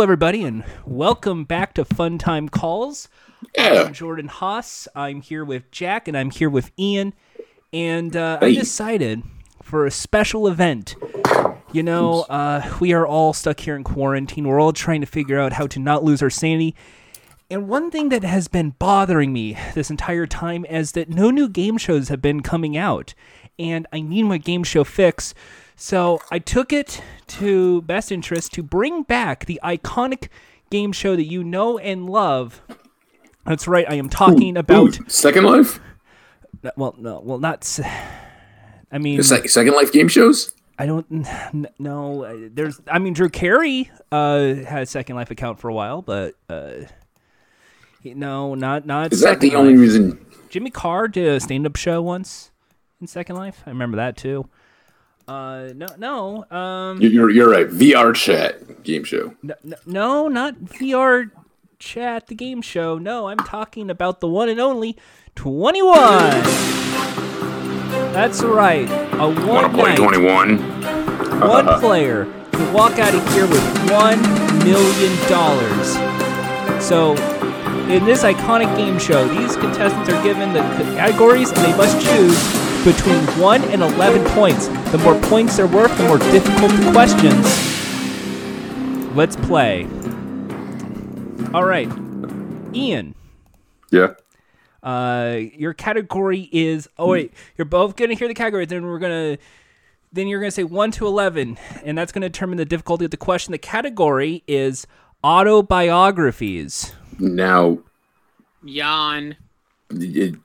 Hello, everybody, and welcome back to Fun Time Calls. I'm Jordan Haas. I'm here with Jack, and I'm here with Ian. And uh, I decided for a special event. You know, uh, we are all stuck here in quarantine. We're all trying to figure out how to not lose our sanity. And one thing that has been bothering me this entire time is that no new game shows have been coming out. And I need my game show fix. So I took it to best interest to bring back the iconic game show that you know and love. That's right, I am talking about. Ooh, Second Life? Well, no, well, not. I mean, sec- Second Life game shows? I don't know. There's, I mean, Drew Carey uh, had a Second Life account for a while, but uh, no, not not. Is that Second the only reason? Jimmy Carr did a stand-up show once in Second Life. I remember that too. Uh, no, no, um, you- You're, you're right. VR chat game show. n- n- no, not VR chat, the game show. No, I'm talking about the one and only Twenty One. That's right, a Want one to play 21? one player can walk out of here with one million dollars. So, in this iconic game show, these contestants are given the categories and they must choose between 1 and 11 points. The more points they're worth, the more difficult the questions. Let's play. All right. Ian, Yeah. uh, your category is. Oh wait, you're both gonna hear the category. Then we're gonna. Then you're gonna say one to eleven, and that's gonna determine the difficulty of the question. The category is autobiographies. Now, Yawn. it-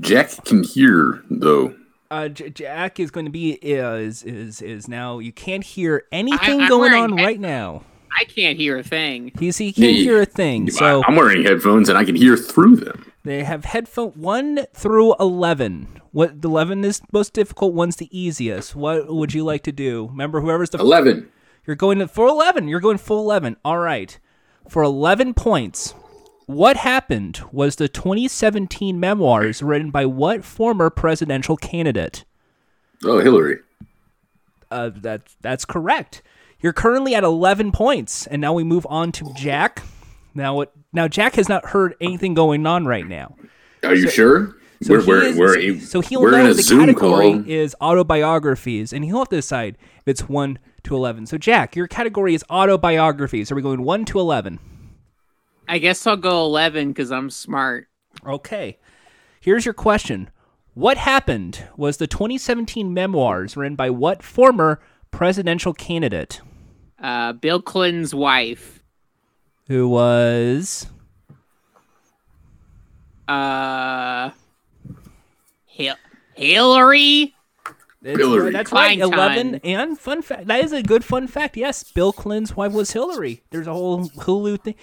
Jack can hear, though. Uh, J- Jack is going to be is is is now. You can't hear anything I'm going wearing on head- right now. I can't hear a thing. He's, he can't Yeah, hear a thing. So I- I'm wearing headphones and I can hear through them. They have headphone one through eleven. What the eleven is most difficult, one's the easiest. What would you like to do? Remember, whoever's the 11. You're going to for 11. You're going full 11. All right. For 11 points, what happened was the 2017 memoirs written by what former presidential candidate? Oh, Hillary. Uh, that that's correct. You're currently at 11 points, and now we move on to Jack. Now what? Now Jack has not heard anything going on right now. Are you sure? So we're we're, is- we're, so he'll know the Zoom category call. is autobiographies, and he'll have to decide if it's one to eleven. So Jack, your category is autobiographies. Are we going one to eleven? I guess I'll go 11 because I'm smart. Okay. Here's your question. What happened was the 2017 memoirs written by what former presidential candidate Uh, Bill Clinton's wife. who was Uh, Hil- Hillary. It's- Hillary That's right, Clinton. 11 and fun fact. That is a good fun fact. Yes, Bill Clinton's wife was Hillary. There's a whole Hulu thing.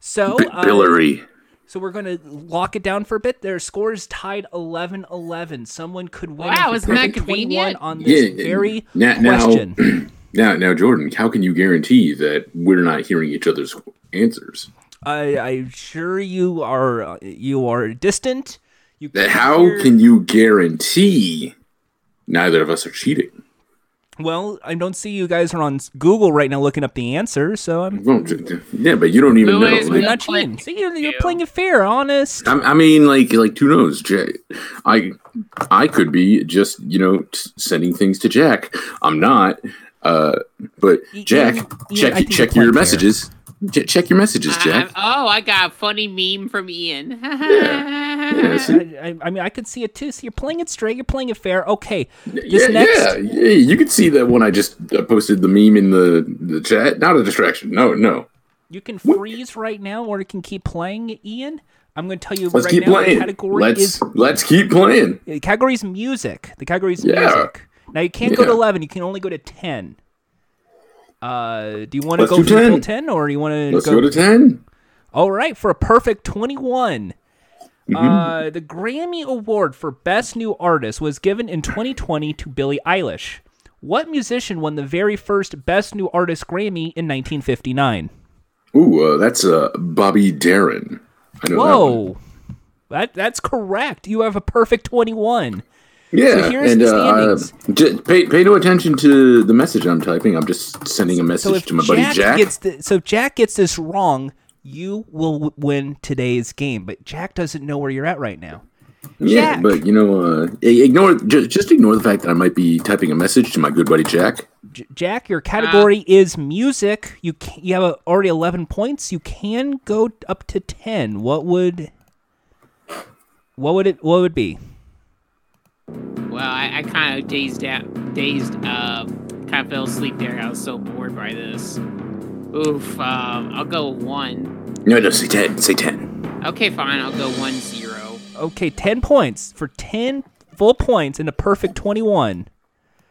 So, B- uh, Hillary. so we're going to lock it down for a bit. Their score is tied 11-11. Someone could win Wow, the isn't that convenient? on this Yeah, very now- now- question. Now, now, Jordan, how can you guarantee that we're not hearing each other's answers? I, I'm sure you are uh, you are distant. You can't how hear- can you guarantee neither of us are cheating? Well, I don't see you guys are on Google right now looking up the answer, so I'm Well, j- j- yeah, but you don't even Who know. is you're not cheating. See, you're, you're you. playing it fair, honest. I, I mean, like, like who knows? Jay, I, I could be just you know t- sending things to Jack. I'm not. Uh, but Ian- Jack, Ian, check I check your messages. fair. Messages. Ch- check your messages, Jack. I- oh, I got a funny meme from Ian. Yeah, see? I, I, I mean, I could see it too. So you're playing it straight. You're playing it fair. Okay. This yeah, next, yeah, yeah. You could see that when I just uh, posted the meme in the the chat. Not a distraction. No, no. you can freeze right now, or you can keep playing, Ian. I'm going to tell you Let's right keep now. playing. The category Let's is let's keep playing. the category is music. The category is Yeah. music. Now you can't go to 11. You can only go to 10. Uh, do you want to go do for the full 10. 10, or do you want to Let's go to ten. All right, for a perfect 21. Mm-hmm. Uh, the Grammy Award for Best New Artist was given in 2020 to Billie Eilish. What musician won the very first Best New Artist Grammy in 1959? Ooh, uh, that's uh, Bobby Darin. I know that. Whoa. That that's correct. You have a perfect 21. Yeah, here's and uh, pay pay no attention to the message I'm typing. I'm just sending a message if to my buddy Jack, Jack. gets the, so if Jack gets this wrong, you will win today's game. But Jack doesn't know where you're at right now. yeah, Jack. but you know, uh, ignore just, just ignore the fact that I might be typing a message to my good buddy Jack. J- Jack, your category is music. You can, you have a, already 11 points. You can go up to 10. What would what would it what would it be? Well, I, I kind of dazed out, dazed, uh, kind of fell asleep there. I was so bored by this. Oof. Um, I'll go one. No, no, say ten. Say ten. Okay, fine. I'll go one zero. Okay, 10 points. For 10 full points and a perfect 21.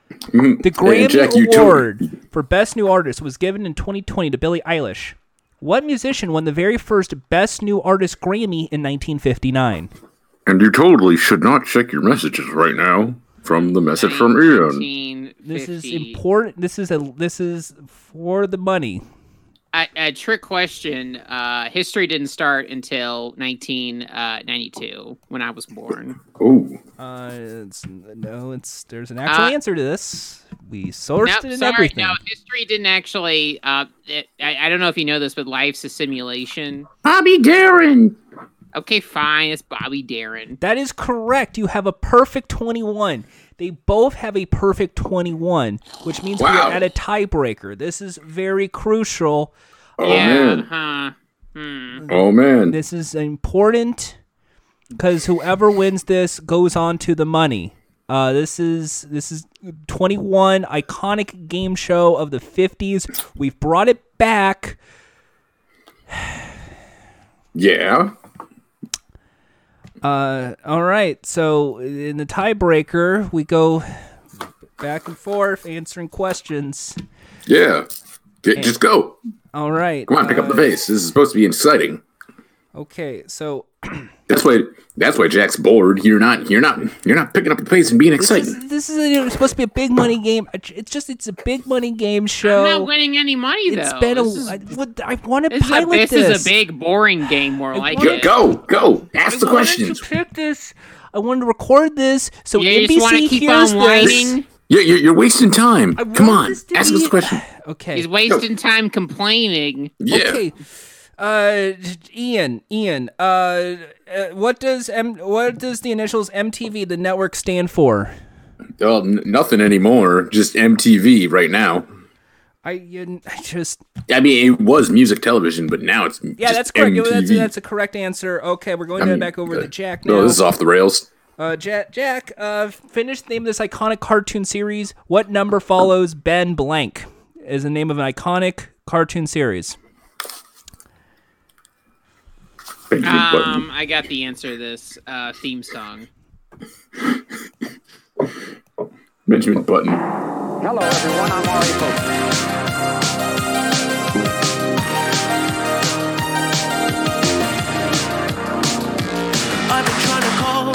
Mm, The Grammy Jack, you too. Award for Best New Artist was given in 2020 to Billie Eilish. What musician won the very first Best New Artist Grammy in 1959? And you totally should not check your messages right now from the message from Ian. This is important. This is a this is for the money. A, a trick question. Uh, history didn't start until 1992 when I was born. Oh, Uh, it's, no, it's there's an actual Uh, answer to this. We sourced No, it and sorry, everything. no, history didn't actually. Uh, it, I, I don't know if you know this, but life's a simulation. Bobby Darin. Okay, fine. It's Bobby Darin. That is correct. You have a perfect 21. They both have a perfect 21, which means we are at a tiebreaker. This is very crucial. Oh yeah. man. Huh. Hmm. Oh man. This is important because whoever wins this goes on to the money. Uh, this is this is 21 iconic game show of the 50s. We've brought it back. Yeah. Uh, all right. So in the tiebreaker, we go back and forth answering questions. Yeah. Just go. All right. Come on, pick up the pace. This is supposed to be exciting. Okay. So That's why. That's why Jack's bored. You're not. You're not. You're not picking up the pace and being this excited. is this is a, it's supposed to be a big money game. It's just it's a big money game I'm show. not winning any money though. It's been a. this is, I, what- I want to this a, pilot this this. is a big boring game. More like Go, it. go. Go. Ask the I wanted questions. to pick this. I wanted to record this so Yeah, you just keep hears on this. Yeah, you're, you're wasting time. I Come on. this Ask be- us the question. Okay. He's wasting time complaining. Yeah. Okay. Uh, Ian, Ian. Uh, uh, what does M? What does the initials MTV, the network, stand for? Well, n- nothing anymore. Just MTV right now. I, you, I just. I mean, it was music television, but now it's Yeah, that's correct. MTV. That's, that's a correct answer. Okay, we're going I to mean, back over uh, to Jack now. No, this is off the rails. Uh, Jack, Jack, uh, finish the name of this iconic cartoon series. What number follows Ben Blank? Is the name of an iconic cartoon series. Benjamin Um, I got the answer to this uh, theme song. Benjamin Button. Hello, everyone. I'm Ari Pope. I've been trying to call.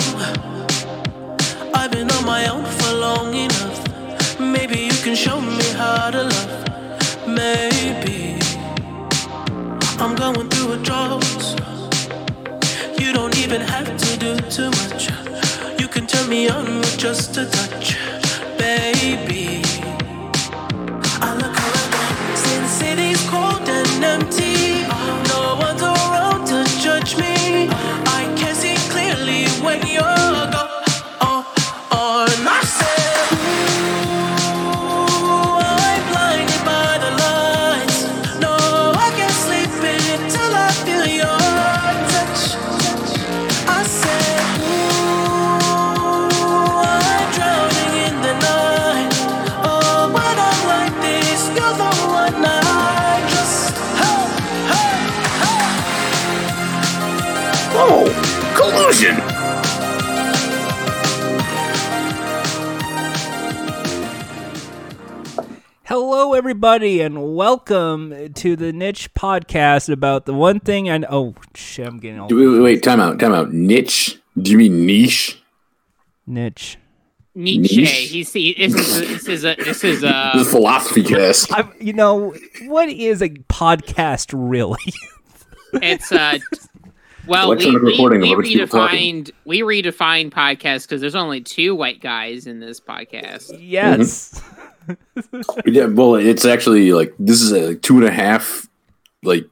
I've been on my own for long enough. Maybe you can show me how to love. Maybe I'm going through a drought. Even have to do too much. You can turn me on with just a touch, baby. Collusion. Hello, everybody, and welcome to the Niche Podcast about the one thing I know. Oh, shit, I'm getting all Wait, wait, wait, time out, time out. Niche? Do you mean niche? niche. Nietzsche. Niche? He's he, this is a, this is a this is This a is philosophy cast. I, you know, what is a podcast really? it's uh Well, we, Electronic we, recording of we of people redefined we redefined podcast because there's only two white guys in this podcast. Yes. Yeah, well, it's actually like this is a two and a half like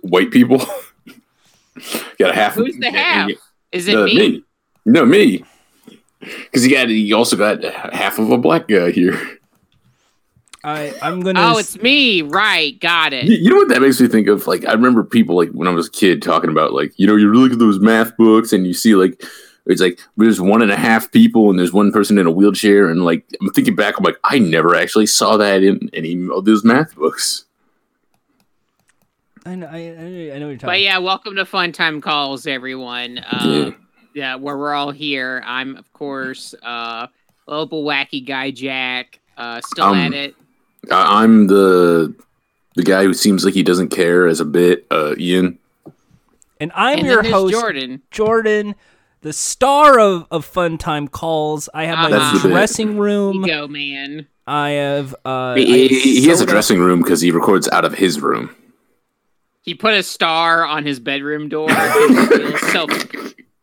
white people. got a half. Who's the half? Is it Uh, me? No, me. Because you got you also got half of a black guy here. I I'm gonna. Oh, s- it's me. Right, got it. You, you know what that makes me think of? Like I remember people like when I was a kid talking about like you know you look at those math books and you see like it's like there's one and a half people and there's one person in a wheelchair and like I'm thinking back I'm like I never actually saw that in any of those math books. I know. I, I know I know what you're talking. But yeah, welcome to Fun Time Calls, everyone. Uh, yeah, where we're all here. I'm of course uh, little wacky guy Jack. Uh, still Um, at it. I, I'm the the guy who seems like he doesn't care as a bit. Uh, Ian. and I'm and your host, Jordan. Jordan, the star of, of Fun Time Calls. I have my That's the dressing room. Go, man. I have. Uh, He, I have he, he has a dressing room because he records out of his room. He put a star on his bedroom door. So.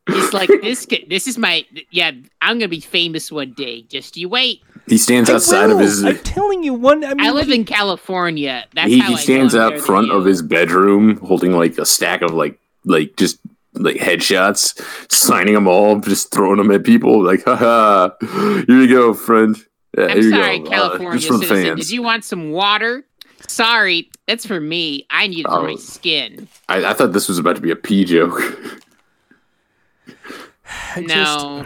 He's like this. This is my. Yeah, I'm gonna be famous one day. Just you wait. He stands I outside of his. I'm telling you, one. I, mean, I live in California. That's he, how he stands I'm out front of his bedroom holding like a stack of like like just like headshots signing them all just throwing them at people like haha here you go friend yeah, I'm here you sorry, go. Uh, California just for the citizen. fans Did you want some water? Sorry, that's for me. I need it for my Oh. skin. I, I thought this was about to be a pee joke I just- No,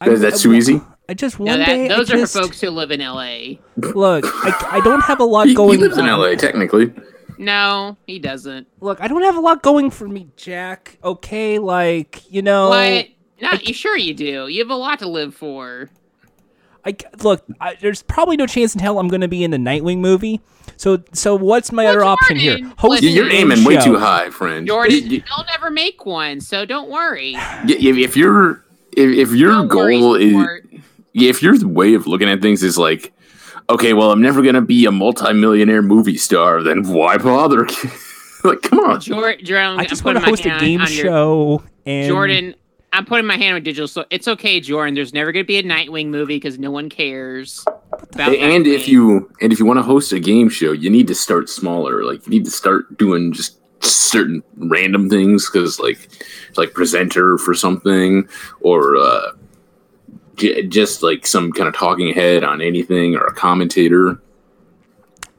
I- is that I- too easy I just no, one that, day. those I are just, for folks who live in LA. Look, I, I don't have a lot he, he going. lives in on. la technically No, he doesn't. Look, I don't have a lot going for me, Jack. Okay, like you know. What? No, you sure you do. You have a lot to live for. I look. I, there's probably no chance in hell I'm going to be in the Nightwing movie. So, so what's my Well, other option here? Host You- listen, a you're game aiming way too high friend Jordan, You- they'll never make one, so don't worry. if you're if, if your Don't worry, goal is sport. Yeah, if your way of looking at things is like, okay, well, I'm never gonna be a multimillionaire movie star, then why bother? like, come on. Jor- Jordan, I just want to host a game on your- show. And Jordan, I'm putting my hand on digital, so it's okay, Jordan. There's never gonna be a Nightwing movie because no one cares. About And if you and if you want to host a game show, you need to start smaller. Like, you need to start doing just certain random things because, like, like presenter for something or. uh j- just like some kind of talking head on anything or a commentator.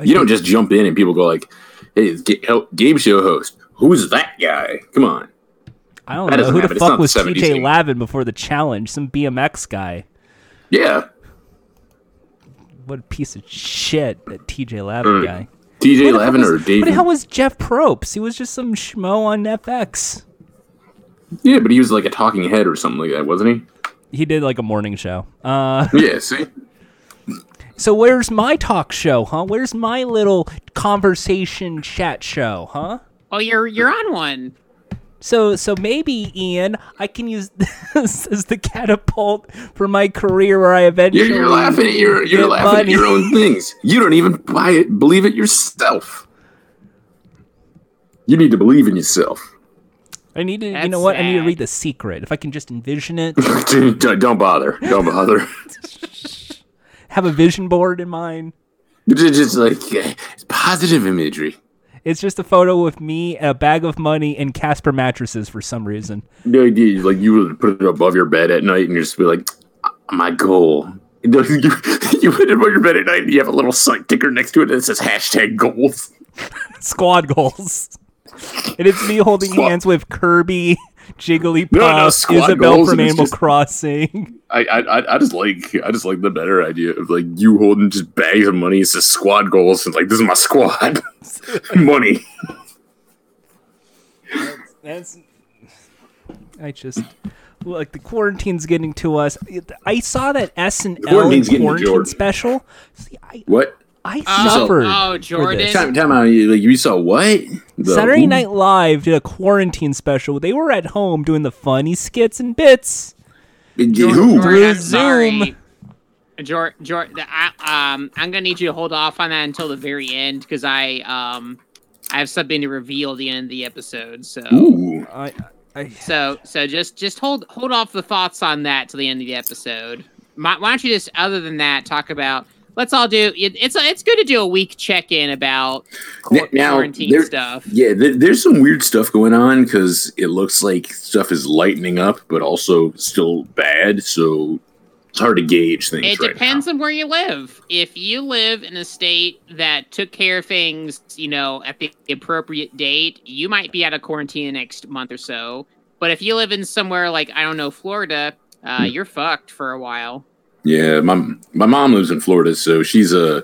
You don't just jump in and people go like, "Hey, it's help- game show host, who's that guy? Come on." I don't that know who the happen. It's fuck was the TJ game. Lavin before the challenge. Some BMX guy. Yeah, What a piece of shit that TJ Lavin Mm. guy. TJ Lavin or Who David? the hell was Jeff Probst? He was just some schmo on FX. yeah, but he was like a talking head or something like that, wasn't He did like a morning show. Uh. Yeah. See, so where's my talk show, huh? Where's my little conversation chat show, huh? oh, you're you're on one. So so maybe Ian, I can use this as the catapult for my career where I you're, eventually you're laughing at your you're laughing money. at your own things. You don't even buy it, believe it yourself. You need to believe in yourself. I need to you know what? I need to read the secret. If I can just envision it, don't don't bother. Don't bother. have a vision board in mind. It's just like it's positive imagery. It's just a photo with me, a bag of money, and Casper mattresses for some reason. The idea is like you would put it above your bed at night and you just be like, uh, my goal. You, you put it above your bed at night and you have a little sign ticker next to it that says hashtag goals. Squad goals. And it's me holding hands with Kirby, Jigglypuff, No, no, Isabelle from Animal just- Crossing. I, I I- just like I just like the better idea of like you holding just bags of money. It says squad goals and like this is my squad money. That's. I just like the quarantine's getting to us. I saw that S and L quarantine's getting to quarantine special. See, I What? I Oh, suffered. oh, for Jordan. this. Time, time out. You, like you saw what? The Saturday who? Night Live did a quarantine special. They were at home doing the funny skits and bits. Who? Jordan, Through I'm sorry. Zoom. Jor- Jor- the- I, um, I'm gonna need you to hold off on that until the very end because I um, I have something to reveal at the end of the episode. So Ooh. I I, So so just just hold hold off the thoughts on that till the end of the episode. My, why don't you just other than that talk about? Let's all do. It, it's it's good to do a week check in about Now, quarantine there- stuff. Yeah, there, there's some weird stuff going on because it looks like stuff is lightening up, but also still bad. So it's hard to gauge things. It right depends now. on where you live. If you live in a state that took care of things, you know, at the appropriate date, you might be out of quarantine the next month or so. But if you live in somewhere like I don't know, Florida, uh, Hmm. you're fucked for a while. Yeah, my my mom lives in Florida, so she's uh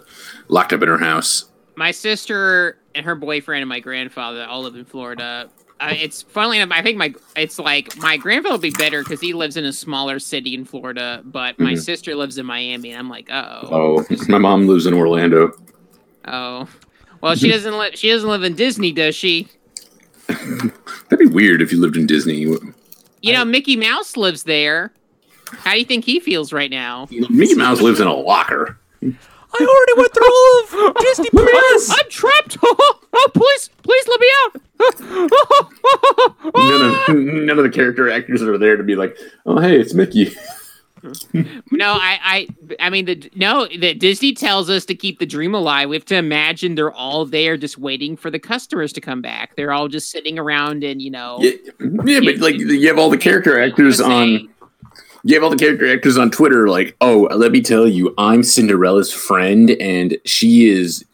locked up in her house. My sister and her boyfriend and my grandfather all live in Florida. Uh, it's funnily enough, I think my it's like my grandfather would be better because he lives in a smaller city in Florida, but my Mhm. sister lives in Miami, and I'm like, oh, Oh, my mom lives in Orlando. oh. Well, she doesn't live. She doesn't live in Disney, does she? That'd be weird if you lived in Disney. You know, Mickey Mouse lives there. How do you think he feels right now? Mickey Mouse lives in a locker. I already went through all of Disney Plus. I'm trapped. oh, please, please let me out. None of none of the character actors are there to be like, oh hey, it's Mickey. no, I, I, I mean, the no, the Disney tells us to keep the dream alive. We have to imagine they're all there, just waiting for the customers to come back. They're all just sitting around and you know. Yeah, yeah, but like you have all the character actors on. You have all the character actors on Twitter, like, oh, let me tell you, I'm Cinderella's friend, and she is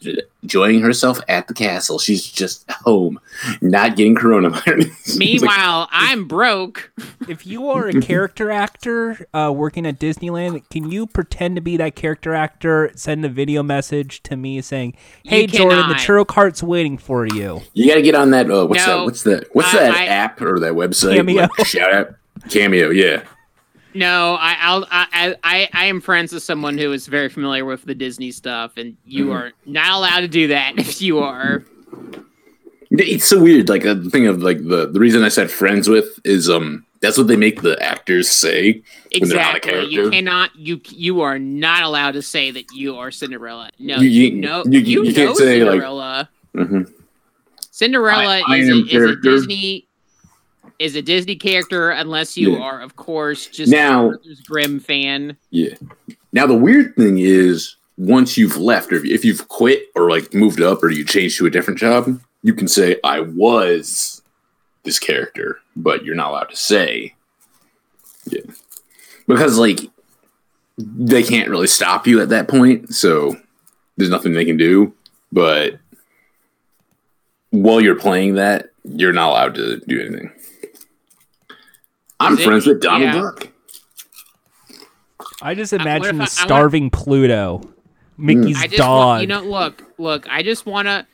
enjoying herself at the castle. She's just home, not getting coronavirus. It's like, Meanwhile, I'm broke. If you are a character actor uh, working at Disneyland, can you pretend to be that character actor? Send a video message to me saying, "Hey, Jordan, the cannot. churro cart's waiting for you." you got to get on that. Uh, what's No. that? What's that? What's Uh, that I- app or that website? Cameo. Like, shout out Cameo. Yeah. No, I, I'll, I, I, I am friends with someone who is very familiar with the Disney stuff, and you Mhm. are not allowed to do that if you are. It's so weird. Like uh, the thing of like the the reason I said friends with is um that's what they make the actors say. When they're not a Exactly. You cannot. You you are not allowed to say that you are Cinderella. No, You- you, you- know you- you, you can't know say, like- Cinderella. hmm Cinderella I- I is, a, is a. Disney is a Disney character unless you Yeah. are, of course, just Now- Grimm fan. Yeah. Now the weird thing is once you've left or if you've quit or like moved up or you changed to a different job, you can say I was this character, but you're not allowed to say. Yeah. Because like they can't really stop you at that point, so there's nothing they can do, but while you're playing that, you're not allowed to do anything. I'm Is it- friends with Donald yeah. Duck. I just imagine if the I- I want- starving Pluto, Mickey's I just dog. want, you know, look, look. I just want to.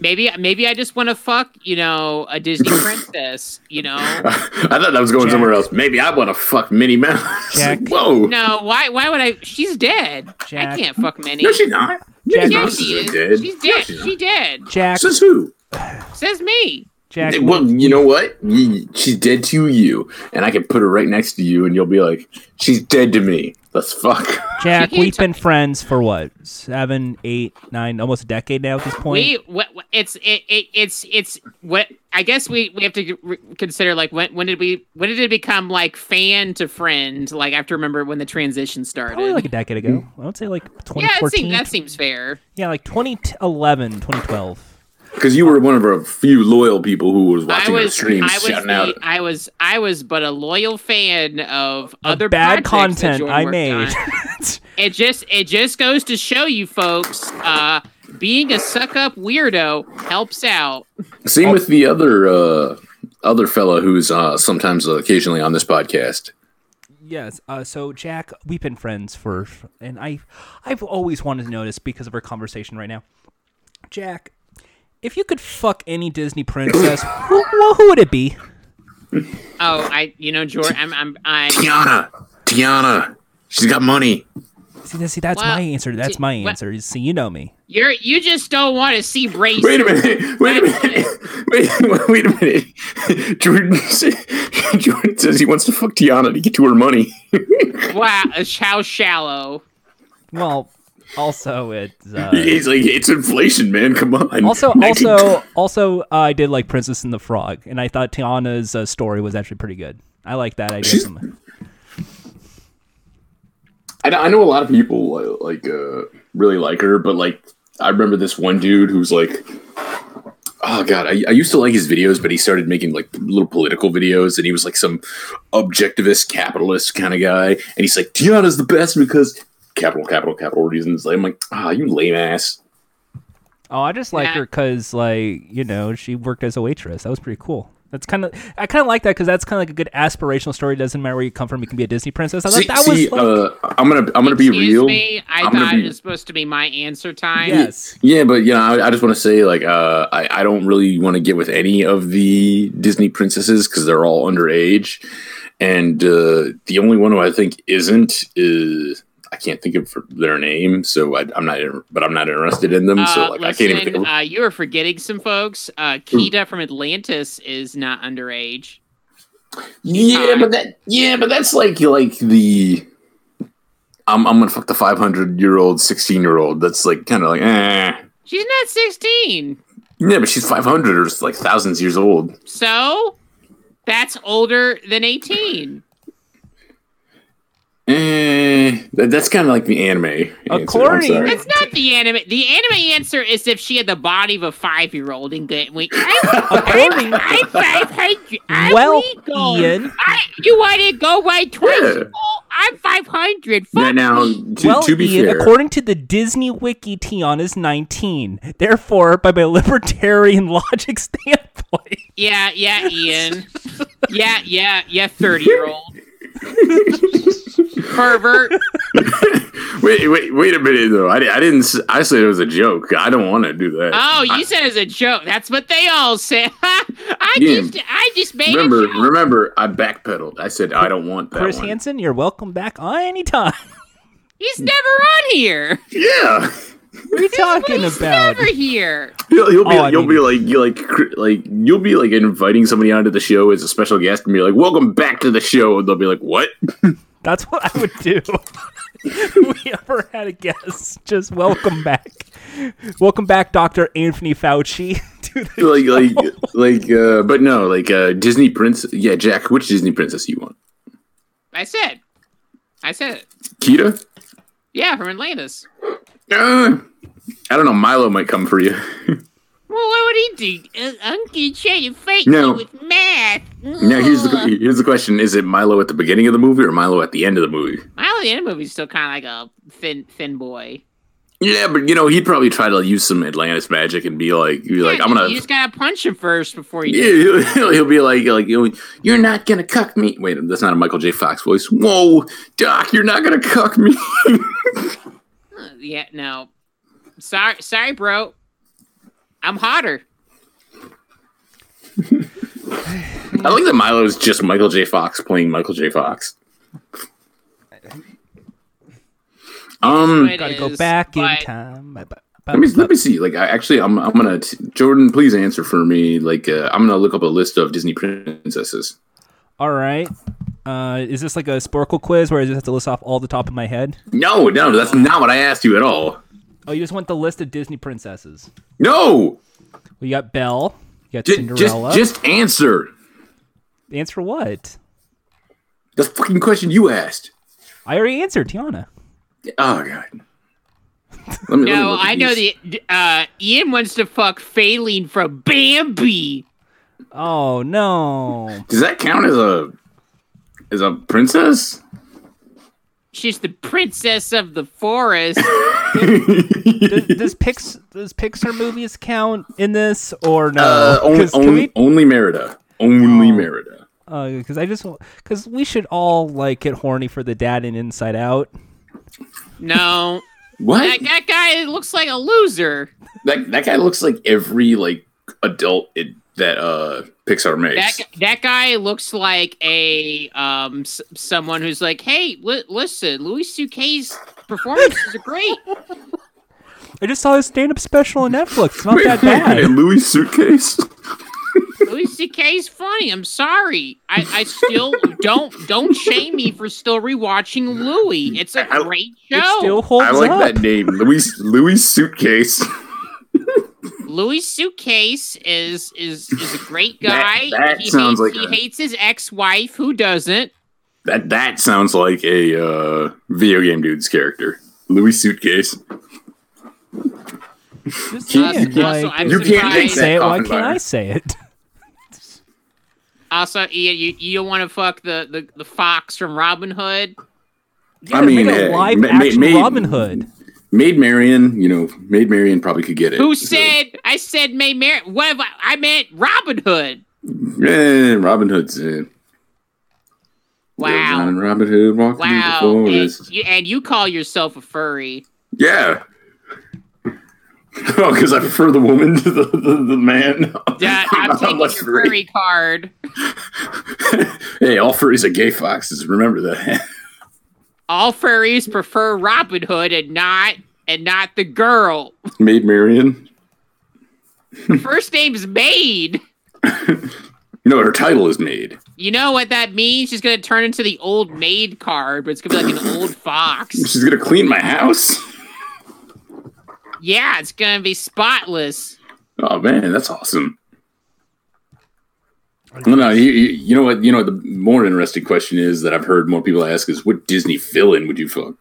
Maybe, maybe I just want to fuck, you know, a Disney princess. You know, I thought that was going Jack. somewhere else. Maybe I want to fuck Minnie Mouse. Jack. Like, whoa. No, no. Why? Why would I? She's dead. Jack. I can't fuck Minnie. No, she's not. Jack. Minnie yeah, Mouse she isn't is. dead. She's No, dead. she's she dead. Jack, Says who? Says me. Jack, Well, you know what? She's dead to you, and I can put her right next to you, and you'll be like, "She's dead to me." Let's fuck. Jack, we've been friends for what seven, eight, nine, almost a decade now at this point. We what, what- it's it, it it's it's what I guess we we have to consider like when when did we when did it become like fan to friend? Like I have to remember when the transition started. Probably like a decade ago. I would say like yeah, 2014. seems, that seems fair. yeah, like 2011, 2012. Because you were one of our few loyal people who was watching our was streams, I was shouting the, out. I was I was but a loyal fan of other bad content I made. It just it just goes to show you folks, uh, being a suck up weirdo helps out. Same with the other uh, other fella who's uh, sometimes uh, occasionally on this podcast. Yes. Uh, so Jack, we've been friends for, and I, I've always wanted to know this because of our conversation right now. Jack, if you could fuck any Disney princess, who, well, who would it be? Oh, I you know Jordan, I'm I'm I. Tiana, Tiana, she's got money. See, see that's Well, my answer. That's see, my what- answer. See, you know me. You're you just don't want to see race. Wait a minute. Wait a minute. Wait, wait a minute. Jordan, said, Jordan says he wants to fuck Tiana to get to her money. Wow, how shallow. Well, Also, it's uh, He's like, it's inflation, man. Come on. also 19 also also uh, I did like Princess and the Frog, and I thought Tiana's uh, story was actually pretty good. I like that idea. From, I, know- I know a lot of people uh, like uh, really like her, but like I remember this one dude who's like, oh god, I, I used to like his videos, but he started making like little political videos, and he was like some objectivist capitalist kind of guy, and he's like, Tiana's the best because capital, capital, capital reasons. Like, I'm like, ah, you lame ass. oh, I just like Yeah. her because like you know she worked as a waitress. That was pretty cool. That's kind of I kind of like that because that's kind of like a good aspirational story. Doesn't matter where you come from, you can be a Disney princess. I thought See, that see, was like, uh, I'm gonna I'm gonna be real. me. I I'm gonna thought be- it was supposed to be my answer time. yes. Yeah, but you know, I, I just want to say, like, uh, I, I don't really want to get with any of the Disney princesses because they're all underage, and uh, the only one who I think isn't is I can't think of their name, so I, I'm not, but I'm not interested in them. so Uh, like, I can't even. Think listen, of, uh, you are forgetting some folks. Uh, Kida from Atlantis is not underage. yeah, but that, yeah, but that's like like the. I'm I'm gonna fuck the 500 year old, 16 year old. That's like kind of like, eh. She's not 16. Yeah, but she's 500 or like thousands years old. So that's older than 18. Eh, that's kind of like the anime. answer, I'm According- sorry. That's not the anime. The anime answer is if she had the body of a five year old and get we. I'm, According- I'm, I'm 500. I'm Well, legal. Ian. I, you want to go right twice? Yeah. Oh, I'm 500. Now, now to, well, to be Ian, fair, according to the Disney Wiki, Tiana's 19. Therefore, by my libertarian logic standpoint, Yeah, yeah, Ian. yeah, yeah, yeah, 30 year old. Pervert. wait, wait, wait a minute though. I, I didn't. I said it was a joke. I don't want to do that. Oh, you I- said it's a joke. That's what they all said. I Yeah. just I just made remember, a joke. remember. I backpedaled. I said I don't want that Chris one. Hansen, you're welcome back anytime. He's never on here. Yeah, What are you talking about? never here. you'll, you'll be. Oh, you'll mean- be like. you like like you'll be like inviting somebody onto the show as a special guest and be like, "Welcome back to the show," and they'll be like, "What?" That's what I would do. if we ever had a guest. Just welcome back. Welcome back, Dr. Anthony Fauci. To the like, like, like. Uh, but no, like uh, Disney princess. Yeah, Jack. Which Disney princess do you want? I said. I said it. Kida. Yeah, from Atlantis. Uh, I don't know. Milo might come for you. Well, what would he do? Uh, Uncle trying to fight No. me with math. now here's the here's the question: Is it Milo at the beginning of the movie or Milo at the end of the movie? Milo at the end movie's still kind of like a thin, thin boy. Yeah, but you know he'd probably try to use some Atlantis magic and be like, be like, Yeah, I'm gonna. You just gotta punch him first before you. Yeah, he'll, he'll be like, like you're not gonna cuck me. Wait, that's not a Michael J. Fox voice. Whoa, Doc, you're not gonna cuck me. Yeah, no. Sorry, sorry, bro. I'm hotter. I like that Milo's just Michael J. Fox playing Michael J. Fox. Um, It Gotta go is, back in but- time. Ba- ba- let me let me see. Like, I actually, I'm I'm gonna Jordan. Please answer for me. Like, uh, I'm gonna look up a list of Disney princesses. All right. Uh, is this like a Sporcle quiz where I just have to list off all the top of my head? No, no, that's not what I asked you at all. Oh, you just want the list of Disney princesses. No, We got Belle. You got J- Cinderella. just just answer. Answer what? The fucking question you asked. I already answered, Tiana. Oh god. Let me, let me No, I know these. the uh, Ian wants to fuck Faline from Bambi. Oh no. Does that count as a as a princess? She's the princess of the forest. does, does Pix does Pixar movies count in this or no? Uh, only, 'Cause can only, we- only Merida. Only Oh. Merida. because I just because we should all like get horny for the dad in Inside Out. no, What? that, that guy looks like a loser. That that guy looks like every like adult it, that uh Pixar makes. That that guy looks like a um s- someone who's like, hey, li- listen, Louis C.K.'s performances are great. I just saw his stand up special on Netflix. It's not Wait, that wait, bad. Louis suitcase. Louis C.K.'s funny. I'm sorry. I, I still don't don't shame me for still rewatching Louis. It's a I- great show. It still show. holds I like up. that name, Louis Louis Suitcase. Louis Suitcase is is is a great guy. that he sounds hates, like he a- hates his ex-wife. Who doesn't? That that sounds like a uh, video game dude's character. Louis Suitcase. Just You- saying, also, I'm You can't you say it. Why can't I say it? Also, Ian, you, you don't want to fuck the, the, the fox from Robin Hood. Yeah, I mean, make a hey, live ma- ma- action made- Robin Hood. Maid Marian, you know, Maid Marian probably could get it. Who so- said I said May Mar What have I, I meant Robin Hood? Eh, Robin Hood's in. Wow. Robin Hood walking Wow. through the And you, and you call yourself a furry. Yeah. Oh, because I prefer the woman to the, the, the man. Yeah, I'm not taking your furry card. hey, all furries are gay foxes. Remember that. All furries prefer Robin Hood and not and not the girl. Maid Marian. First name's Maid. No, her title is Maid. You know what that means? She's gonna turn into the old maid card, but it's gonna be like an old fox. She's gonna clean my house. Yeah, it's gonna be spotless. Oh man, that's awesome. No, no, you, you, you know what? You know what the more interesting question is that I've heard more people ask is, what Disney villain would you fuck?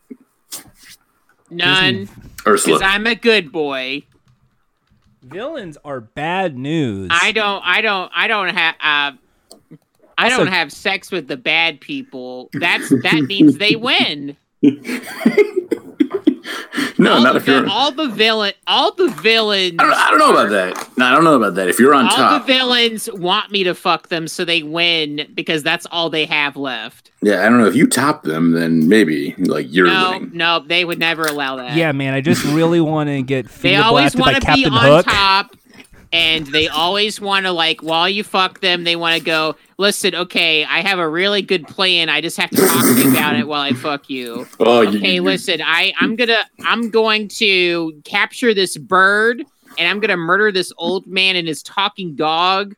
None, because Ursula. I'm a good boy. Villains are bad news. I don't, I don't, I don't have, uh, I don't have sex with the bad people. That's that means they win. no, all, not the, if you're. vil- all the villain, all the villains. I don't, I don't know about that. No, I don't know about that. If you're on All top, the villains want me to fuck them, so they win because that's all they have left. yeah, I don't know. If you top them, then maybe like you're no, winning. no, they would never allow that. Yeah, man, I just really want to get they finger always by want to be Captain on Hook. top, and they always want to like while you fuck them, they want to go. Listen, okay, I have a really good plan. I just have to talk to you about it while I fuck you. Oh, Okay, you- listen, I I'm gonna I'm going to capture this bird, and I'm gonna murder this old man and his talking dog.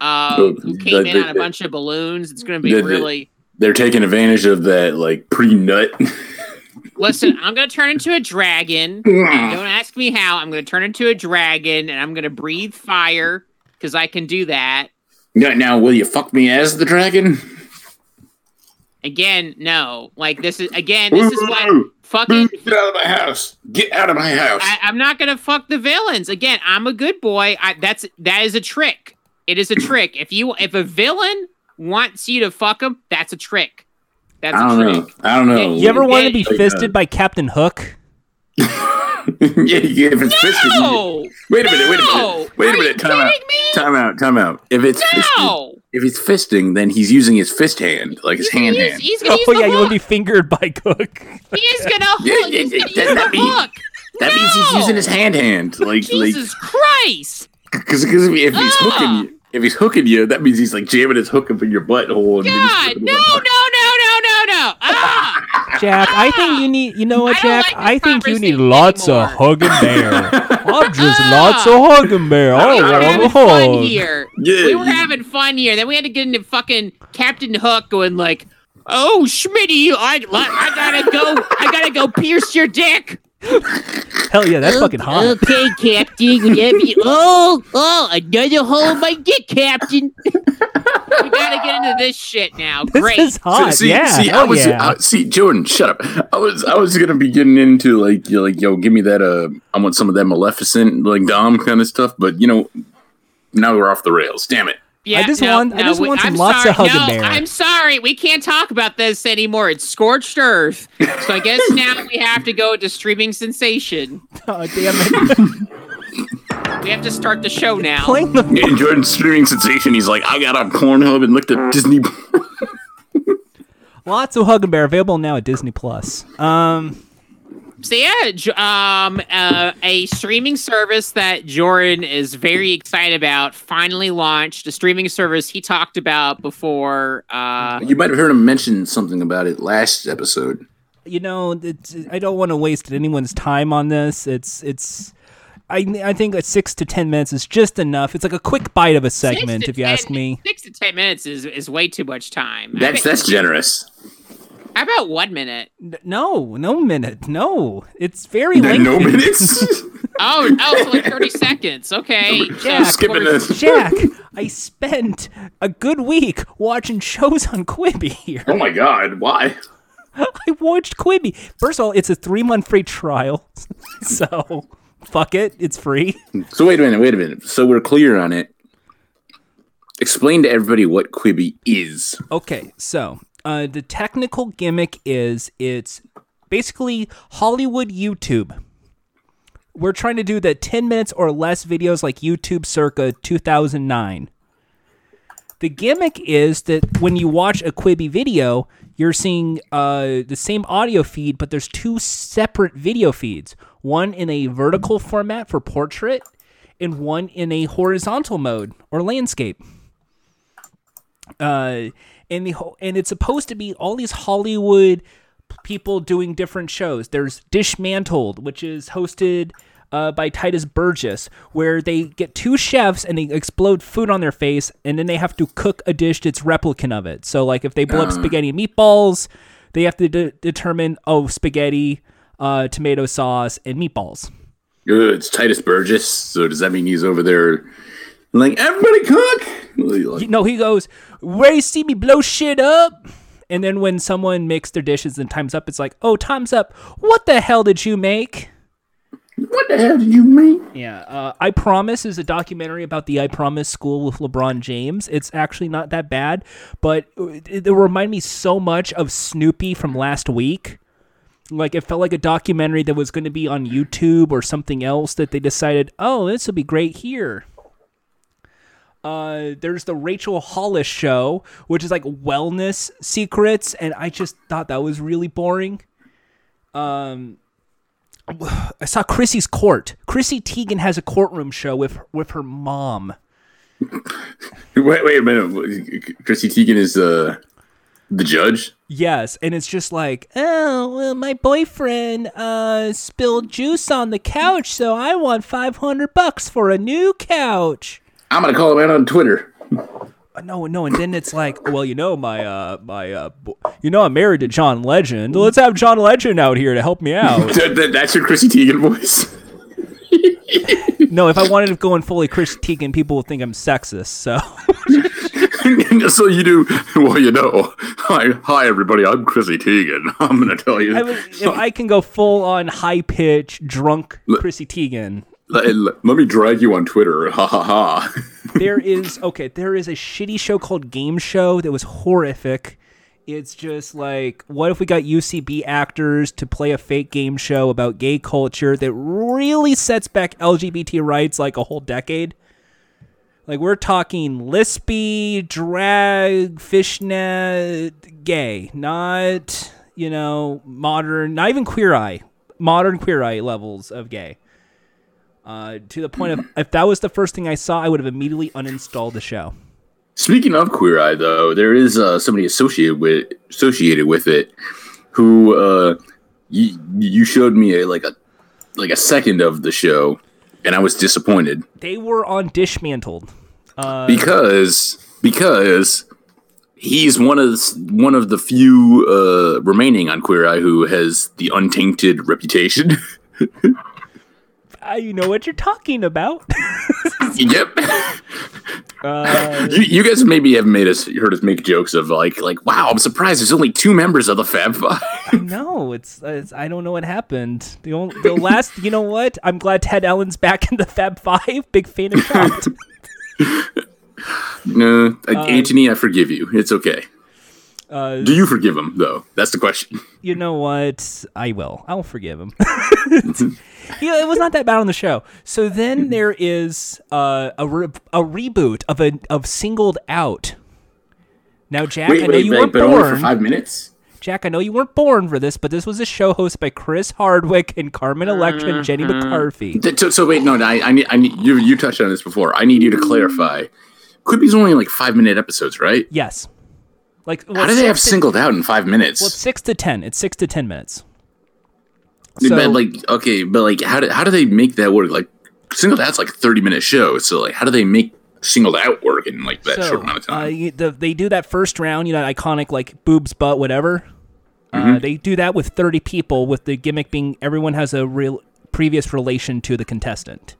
Uh, who came in on a bunch of balloons? It's gonna be really. They're taking advantage of that like pre nut. Listen, I'm gonna turn into a dragon. Don't ask me how. I'm gonna turn into a dragon, and I'm gonna breathe fire because I can do that. now, now, will you fuck me as the dragon? Again, no. Like this is again. This is what fucking. Get out of my house! Get out of my house! I, I'm not gonna fuck the villains. Again, I'm a good boy. I, that's that is a trick. It is a trick. If you if a villain wants you to fuck him, that's a trick. That's I a don't know. I don't know. You ever want to be uh, fisted by Captain Hook? yeah, yeah, if it's fisted. you- No, Wait a minute. Wait a minute. Wait a you minute. Time out. me? Time out. Time out. If it's fisted, if he's fisting, then he's using his fist hand, like his hand He's, hand. he's gonna use Oh the yeah, you want to be fingered by Cook. He is gonna hook. Yeah, yeah, he's yeah, gonna that- use that the means- hook. That means he's using his hand hand, like Jesus Christ! like because if, if he's hooking you, if he's hooking you, that means he's like jamming his hook up in your butthole. And God, no, no, no, no, no, no! Jack, I think you need. You know what, I Jack? like I think you need lots anymore. of hugging bear. I'm just lots of hugging bear. we I were want having to fun here. Yeah, we were having fun here. Then we had to get into fucking Captain Hook going like, "Oh, Schmitty, I, I gotta go. I gotta go pierce your dick." Hell yeah, that's fucking hot. Okay, Captain. Would that be? Oh, oh, another hole in my dick, Captain. we gotta get into this shit now. This Great. is hot. see, yeah. see, I was, yeah. I- see, Jordan, shut up. I was, I was gonna be getting into like, you like, yo, give me that. Uh, I want some of that Maleficent, like Dom kind of stuff. But you know, now we're off the rails. Damn it. Yeah, I just no, want- I no, just we- want some I'm lots sorry. of Hug and no, Bear. I'm sorry. We can't talk about this anymore. It's scorched earth. So I guess now we have to go to streaming sensation. Oh, damn it. We have to start the show now. Playing the In Jordan's streaming sensation, he's like, I got on Pornhub and looked at Disney. lots of hugging bear available now at Disney Plus. Um, So yeah, J- um, uh, a streaming service that Jordan is very excited about finally launched. A streaming service he talked about before. Uh, you might have heard him mention something about it last episode. you know, it's, I don't want to waste anyone's time on this. It's it's I I think a six to ten minutes is just enough. It's like a quick bite of a segment, if you ask me. Six to ten minutes is, is way too much time. I That's that's generous. How about one minute? N- No, no minute. No, it's very long. No minutes. Oh, oh, so like thirty seconds. Okay, Jack, Skipping we're- it. Jack, I spent a good week watching shows on Quibi here. Oh my god, why? I watched Quibi. First of all, it's a three month free trial. so, fuck it. It's free. So wait a minute, wait a minute. So we're clear on it. Explain to everybody what Quibi is. Okay, so uh, the technical gimmick is it's basically Hollywood YouTube. We're trying to do the 10 minutes or less videos like YouTube circa 2009. The gimmick is that when you watch a Quibi video, you're seeing uh, the same audio feed, but there's two separate video feeds one in a vertical format for portrait, and one in a horizontal mode or landscape uh, and the whole, and it's supposed to be all these Hollywood people doing different shows. There's Dishmantled, which is hosted uh, by Tituss Burgess, where they get two chefs and they explode food on their face, and then they have to cook a dish that's replicant of it. So, like if they blow up spaghetti and meatballs, they have to de- determine oh spaghetti, uh, tomato sauce, and meatballs. Good. It's Tituss Burgess. So does that mean he's over there like everybody cook? Like, No, he goes, Where you see me blow shit up? And then when someone makes their dishes and time's up, it's like, Oh, time's up. What the hell did you make? what the hell did you mean? Yeah, uh, I Promise is a documentary about the I Promise school with LeBron James. It's actually not that bad, but it, it reminded me so much of Snoopy from last week. Like, it felt like a documentary that was going to be on YouTube or something else that they decided, oh, this would be great here. Uh, there's the Rachel Hollis show, which is like wellness secrets, and I just thought that was really boring. Um, I saw Chrissy's court. Chrissy Teigen has a courtroom show with with her mom. Wait, wait a minute. Chrissy Teigen is uh, the judge. Yes, and it's just like, oh, well, my boyfriend uh spilled juice on the couch, so I want five hundred bucks for a new couch. I'm gonna call him out on Twitter. Uh, No, no, and then it's like, well, you know, my uh, my uh, bo- you know, I'm married to John Legend. Let's have John Legend out here to help me out. That- that- that's your Chrissy Teigen voice. no, if I wanted to go in fully Chris Teigen, people would think I'm sexist. So. so you do. Well, you know. Hi, hi, everybody. I'm Chrissy Teigen. I'm gonna tell you. I would, if I can go full on high pitch drunk Chrissy Teigen, let, me drag you on Twitter. Ha ha ha. there is okay. There is a shitty show called Game Show that was horrific. It's just like, what if we got UCB actors to play a fake game show about gay culture that really sets back LGBT rights like a whole decade? Like we're talking lispy, drag, fishnet, gay, not you know modern, not even queer eye, modern queer eye levels of gay. Uh, to the point of if that was the first thing I saw, I would have immediately uninstalled the show. Speaking of Queer Eye, though, there is uh, somebody associated with associated with it who uh, you you showed me a, like a like a second of the show, and I was disappointed They were on Dishmantled. Uh, because because he's one of the, one of the few uh, remaining on Queer Eye who has the untainted reputation. I know what you're talking about. yep. Uh, you, you guys maybe have made us heard us make jokes of like like wow I'm surprised there's only two members of the Fab Five. no, it's, it's I don't know what happened. The only, the last, you know what? I'm glad Ted Allen's back in the Fab Five. Big fan of Chopped. no, uh, Anthony, I forgive you. It's okay. Uh, Do you forgive him though? That's the question. you know what? I will. I'll forgive him. yeah, it was not that bad on the show. So then there is uh, a re- a reboot of a of Singled Out. Now, Jack, I know you wait, weren't but only for five minutes. Jack, I know you weren't born for this, but this was a show hosted by Chris Hardwick and Carmen Electra and Jenny McCarthy. Th- So, so wait, no, no, I, I need, I need you. You touched on this before. I need you to clarify. Quibi's only like five minute episodes, right? Yes. Like, How do they have singled out in five minutes? Well, it's six to ten. It's six to ten minutes. but So, like, okay, but like, how do how do they make that work? Like, singled out's like a 30 minute show. So like, how do they make singled out work in like that short amount of uh, time? you- the, they do that first round, you know, that iconic like boobs, butt, whatever. Mm-hmm. Uh, they do that with 30 people, with the gimmick being everyone has a real previous relation to the contestant.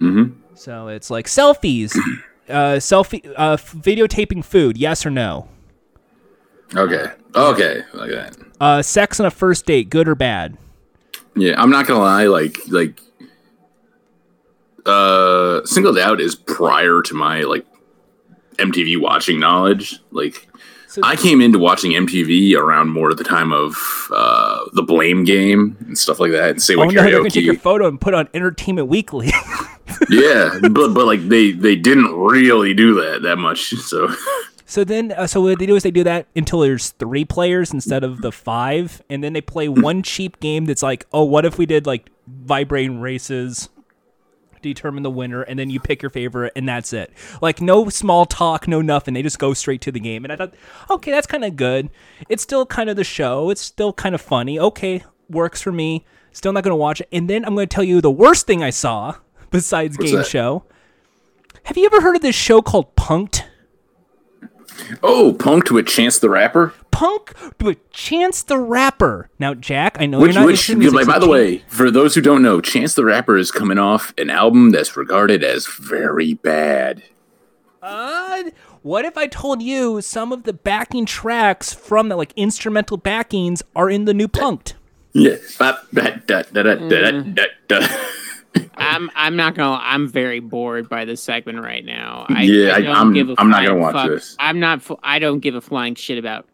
Mm-hmm. So it's like selfies, uh, selfie, uh, videotaping food, yes or no? Okay. Okay. Okay. Uh, sex on a first date, good or bad? Yeah, I'm not gonna lie. Like, like, uh, singled out is prior to my like MTV watching knowledge. Like, So- I came into watching MTV around more at the time of uh, the Blame Game and stuff like that, and say Oh what no, they're gonna take your photo and put on Entertainment Weekly. yeah, but but like they they didn't really do that that much. So So then, uh, so what they do is they do that until there's three players instead of the five, and then they play one cheap game that's like, oh, what if we did like vibrating races, determine the winner, and then you pick your favorite, and that's it. Like no small talk, no nothing. They just go straight to the game, and I thought, okay, that's kind of good. It's still kind of the show. It's still kind of funny. Okay, works for me. Still not gonna watch it. And then I'm gonna tell you the worst thing I saw besides What's game that? show. Have you ever heard of this show called Punked? Oh, punked with Chance the Rapper. Punk with Chance the Rapper. Now, Jack, I know Which, you're not which, music. by so the way, for those who don't know, Chance the Rapper is coming off an album that's regarded as very bad. Uh, what if I told you some of the backing tracks from the like instrumental backings are in the new Punked? Yeah. I'm I'm not gonna. I'm very bored by this segment right now. I, Yeah, I- don't I'm- give a I'm not gonna watch fuck. this. I'm not. I don't give a flying shit about.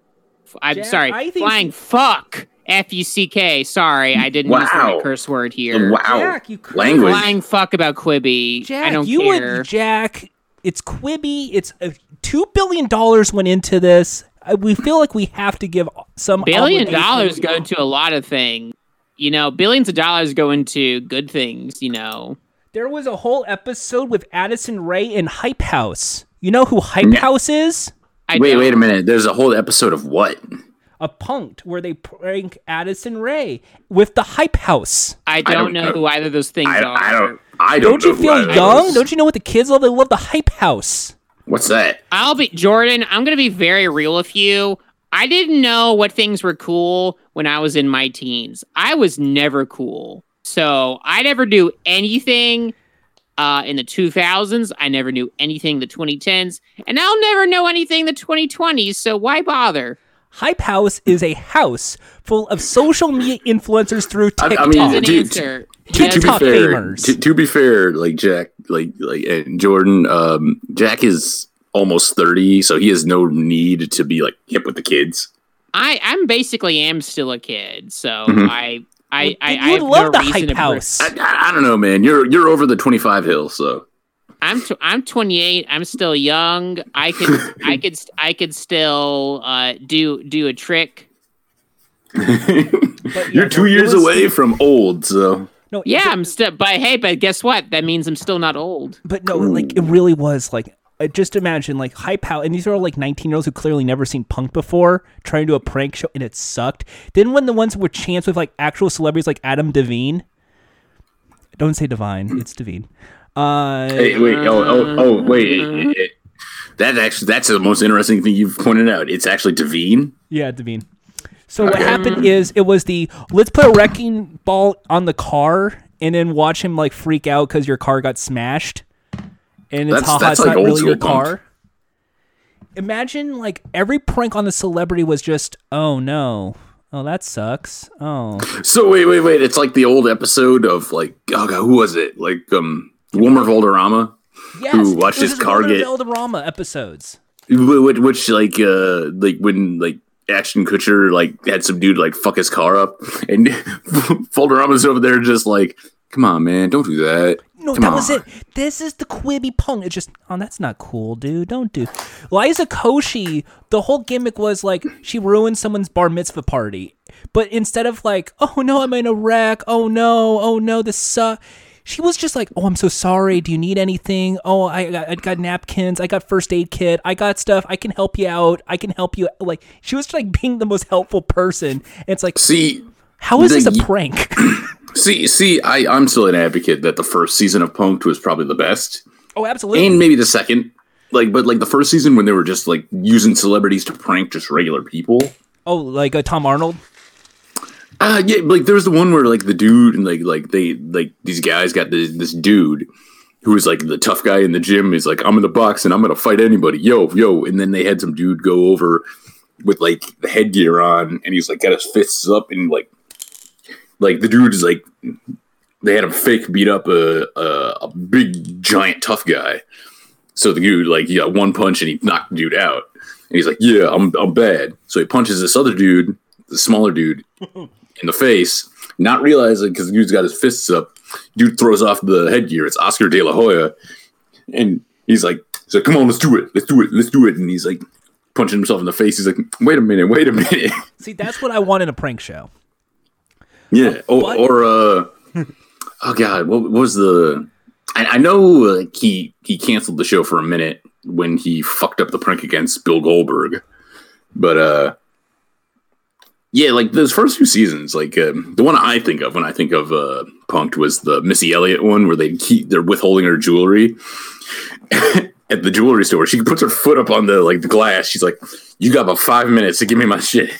f- I'm Jack, sorry. I think- flying fuck. F U C K. Sorry, I didn't use the right curse word here. Wow. Jack, you crazy. Language. Flying fuck about Quibi. Jack, I don't you care. would Jack. It's Quibi. It's uh, two billion dollars went into this. Uh, we feel like we have to give some Billion dollars go into a lot of things. You know, billions of dollars go into good things. You know. There was a whole episode with Addison Rae in Hype House. You know who Hype Yeah. House is? I Wait, don't- wait a minute. There's a whole episode of what? a punked where they prank Addison Rae with the hype house. I don't, don't know know. who either of those things I, are. I don't. I don't. Don't you know who feel young? Don't you know what the kids love? They love the hype house. What's that? I'll be Jordan. I'm gonna be very real with you. I didn't know what things were cool when I was in my teens. I was never cool, so I never do anything uh, in the 2000s. I never knew anything in the 2010s, and I'll never know anything in the 2020s. So why bother? Hype house is a house full of social media influencers through I- I mean, As an to- answer, To, to be fair, famers. to, to be fair, like Jack, like like and Jordan, um, Jack is almost thirty, so he has no need to be like hip with the kids. I I'm basically am still a kid, so Mhm. I I I, you I would have love no the reason hype to house. I, I, I don't know, man. You're you're over the twenty five hill, so I'm tw- I'm 28. I'm still young. I could I could st- I could still uh, do do a trick. But, yeah, you're two no, years was- away from old. So No, Yeah, but- I'm still. But hey, but guess what? That means I'm still not old. But no, like it really was like uh, just imagine like hype house, and these are all like 19 year olds who clearly never seen punk before, trying to do a prank show, and it sucked. Then when the ones were chance with like actual celebrities like Adam Devine, don't say Divine, it's Devine. Uh, hey, wait, oh, oh, oh, wait. it- it- that actually that's the most interesting thing you've pointed out. It's actually Devine. Yeah, Devine. So what happened is it was the let's put a wrecking ball on the car and then watch him like freak out because your car got smashed, and it's That's- haha, that's it's like not really your punk. car. Imagine like every prank on the celebrity was just oh no, oh that sucks, oh So wait, wait, wait. It's like the old episode of like oh god, who was it? Like um, Wilmer Valderrama. yes, Who watched his car one of the get- Valderrama episodes. Which, which like uh like when like Ashton Kutcher like had some dude like fuck his car up and Valderrama's over there just like come on man don't do that No, Come that was it. This is the Quibi punk. It's just, oh, that's not cool, dude. Don't do. Liza Koshy, the whole gimmick was like she ruined someone's bar mitzvah party, but instead of like, oh no, I'm in a wreck. Oh no, oh no, this sucks. She was just like, oh, I'm so sorry. Do you need anything? Oh, I got, I got napkins. I got first aid kit. I got stuff. I can help you out. I can help you. Like she was like being the most helpful person. And it's like, see how is the this a prank? See, see, I, I'm still an advocate that the first season of Punked was probably the best, Oh, absolutely. and maybe the second. Like, but like the first season when they were just like using celebrities to prank just regular people. oh, like uh, Tom Arnold. Uh yeah, like there was the one where like the dude and like like they like these guys got this this dude who was like the tough guy in the gym. He's like, I'm in the box and I'm gonna fight anybody. Yo, yo, and then they had some dude go over with like the headgear on, and he's like got his fists up and like like the dude is like they had him fake beat up a a, a big giant tough guy. So the dude like he got one punch and he knocked the dude out. And he's like, Yeah, I'm I'm bad. So he punches this other dude, the smaller dude, in the face, not realizing because the dude's got his fists up. Dude throws off the headgear. It's Oscar De La Hoya, and he's like, "He's like, come on, let's do it, let's do it, let's do it." And he's like punching himself in the face. He's like, "Wait a minute, wait a minute." See, that's what I want in a prank show. Yeah, or, What? or uh, oh god, what, what was the? I, I know like he he canceled the show for a minute when he fucked up the prank against Bill Goldberg, but uh. Yeah, like those first few seasons, like um, the one I think of when I think of uh, Punked was the Missy Elliott one, where they keep they're withholding her jewelry at the jewelry store. She puts her foot up on the like the glass. She's like, "You got about five minutes to give me my shit,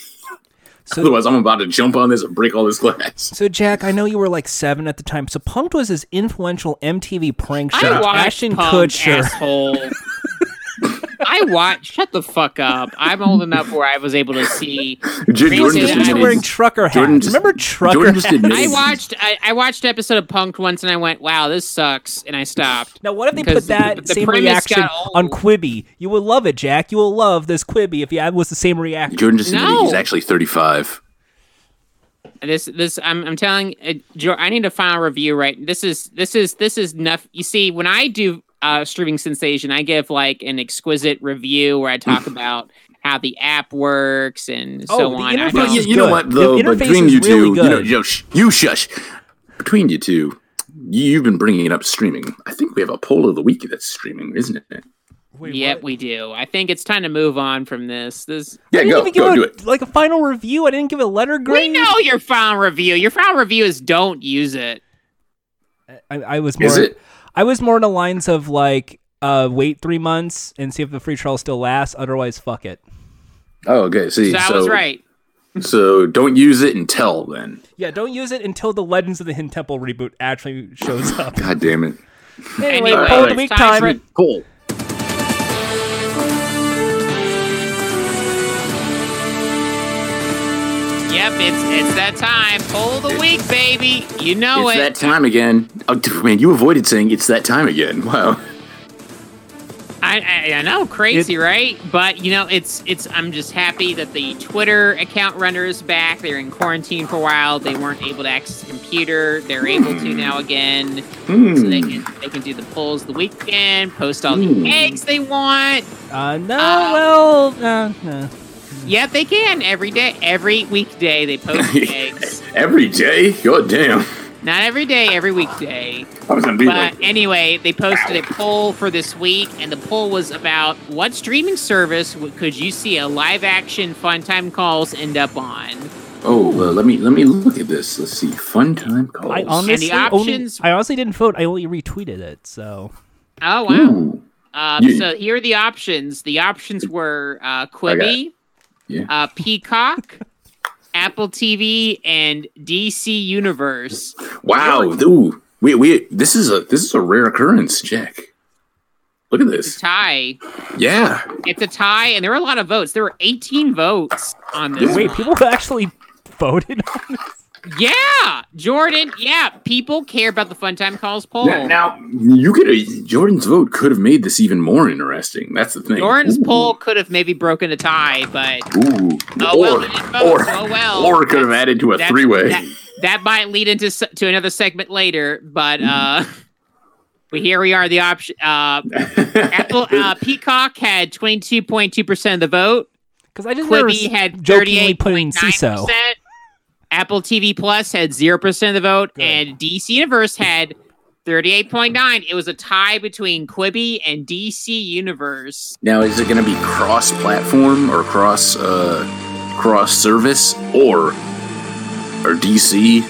So, otherwise I'm about to jump on this and break all this glass." so Jack, I know you were like seven at the time. So Punked was this influential MTV prank show. I watched Ashton Punk, Kutcher. asshole. I watched. Shut the fuck up. I'm old enough where I was able to see. J- Jordan Jordan just just was admitted- wearing trucker hats. Jordan just- Remember trucker Jordan just hats? admitted- I watched. I, I watched an episode of Punked once, and I went, "Wow, this sucks," and I stopped. Now, what if they put that the- the same premise reaction got on Quibi? You will love it, Jack. You will love this Quibi if you had was the same reaction. Jordan just admitted No. he's actually 35. This this I'm I'm telling uh, Jo- I need a final review right. This is this is this is enough. You see, when I do uh, streaming sensation, I give like an exquisite review where I talk about how the app works and Oh, so the on. I interface know- you, you know what The though? But between is you really two, you know, good. yo, sh- you shush. Between you two, you- you've been bringing it up streaming. I think we have a poll of the week that's streaming, isn't it? Yep, we do. I think it's time to move on from this. This Yeah, I didn't go, even give go, a, do it. like a final review. I didn't give a letter grade. we grade. know your final review. Your final review is don't use it. I, I was more. Is it? I was more in the lines of like, uh, wait three months and see if the free trial still lasts. Otherwise, fuck it. Oh, okay. See, So I so, was right. So don't use it until then. Yeah, don't use it until the Legends of the Hidden Temple reboot actually shows up. God damn it. anyway, Anyway, poll of the week time time. Yep, it's it's that time. Pull the week, baby. You know It's it. It's that time again. Oh, man, you avoided saying it's that time again. Wow. I, I, I know, crazy, right? But you know, it's it's. I'm just happy that the Twitter account runner is back. They're in quarantine for a while. They weren't able to access the computer. They're able to now again, so they Hmm. can they can do the polls the weekend, post all Hmm. the eggs they want. Uh, no, Uh, well, uh, no. Yep, they can every day, every weekday. They post eggs. Every day? God damn. Not every day, every weekday. I was gonna be But like, anyway, they posted a poll for this week, and the poll was about what streaming service could you see a live action Fun Time Calls end up on? oh, well, let me let me look at this. Let's see. Fun time calls. I honestly only, options- I honestly didn't vote. I only retweeted it. So Oh wow! Ooh. Um, Yeah. So here are the options. The options were uh, Quibi, Yeah. uh, Peacock, Apple TV, and DC Universe. Wow. dude, We we this is a this is a rare occurrence, Jack. Look at this. Tie. Yeah. It's a tie, and there were a lot of votes. There were 18 votes on this. wait, one. people actually voted on this. Yeah, Jordan. Yeah, people care about the Fun Time Calls poll. Now, now you could Jordan's vote could have made this even more interesting. That's the thing. Jordan's Ooh. poll could have maybe broken a tie, but Ooh. Oh, well, or, it or, so well. or could have added to a three way. That, that might lead into to another segment later, but uh, we here we are. The option. Uh, Apple uh, Peacock had twenty two point two percent of the vote. Because I just never Quibi had thirty jokingly eight put in point nine Seeso. percent. Apple TV Plus had zero percent of the vote, Good. and DC Universe had thirty eight point nine. It was a tie between Quibi and DC Universe. Now, is it going to be cross-platform or cross uh, cross-service or or DC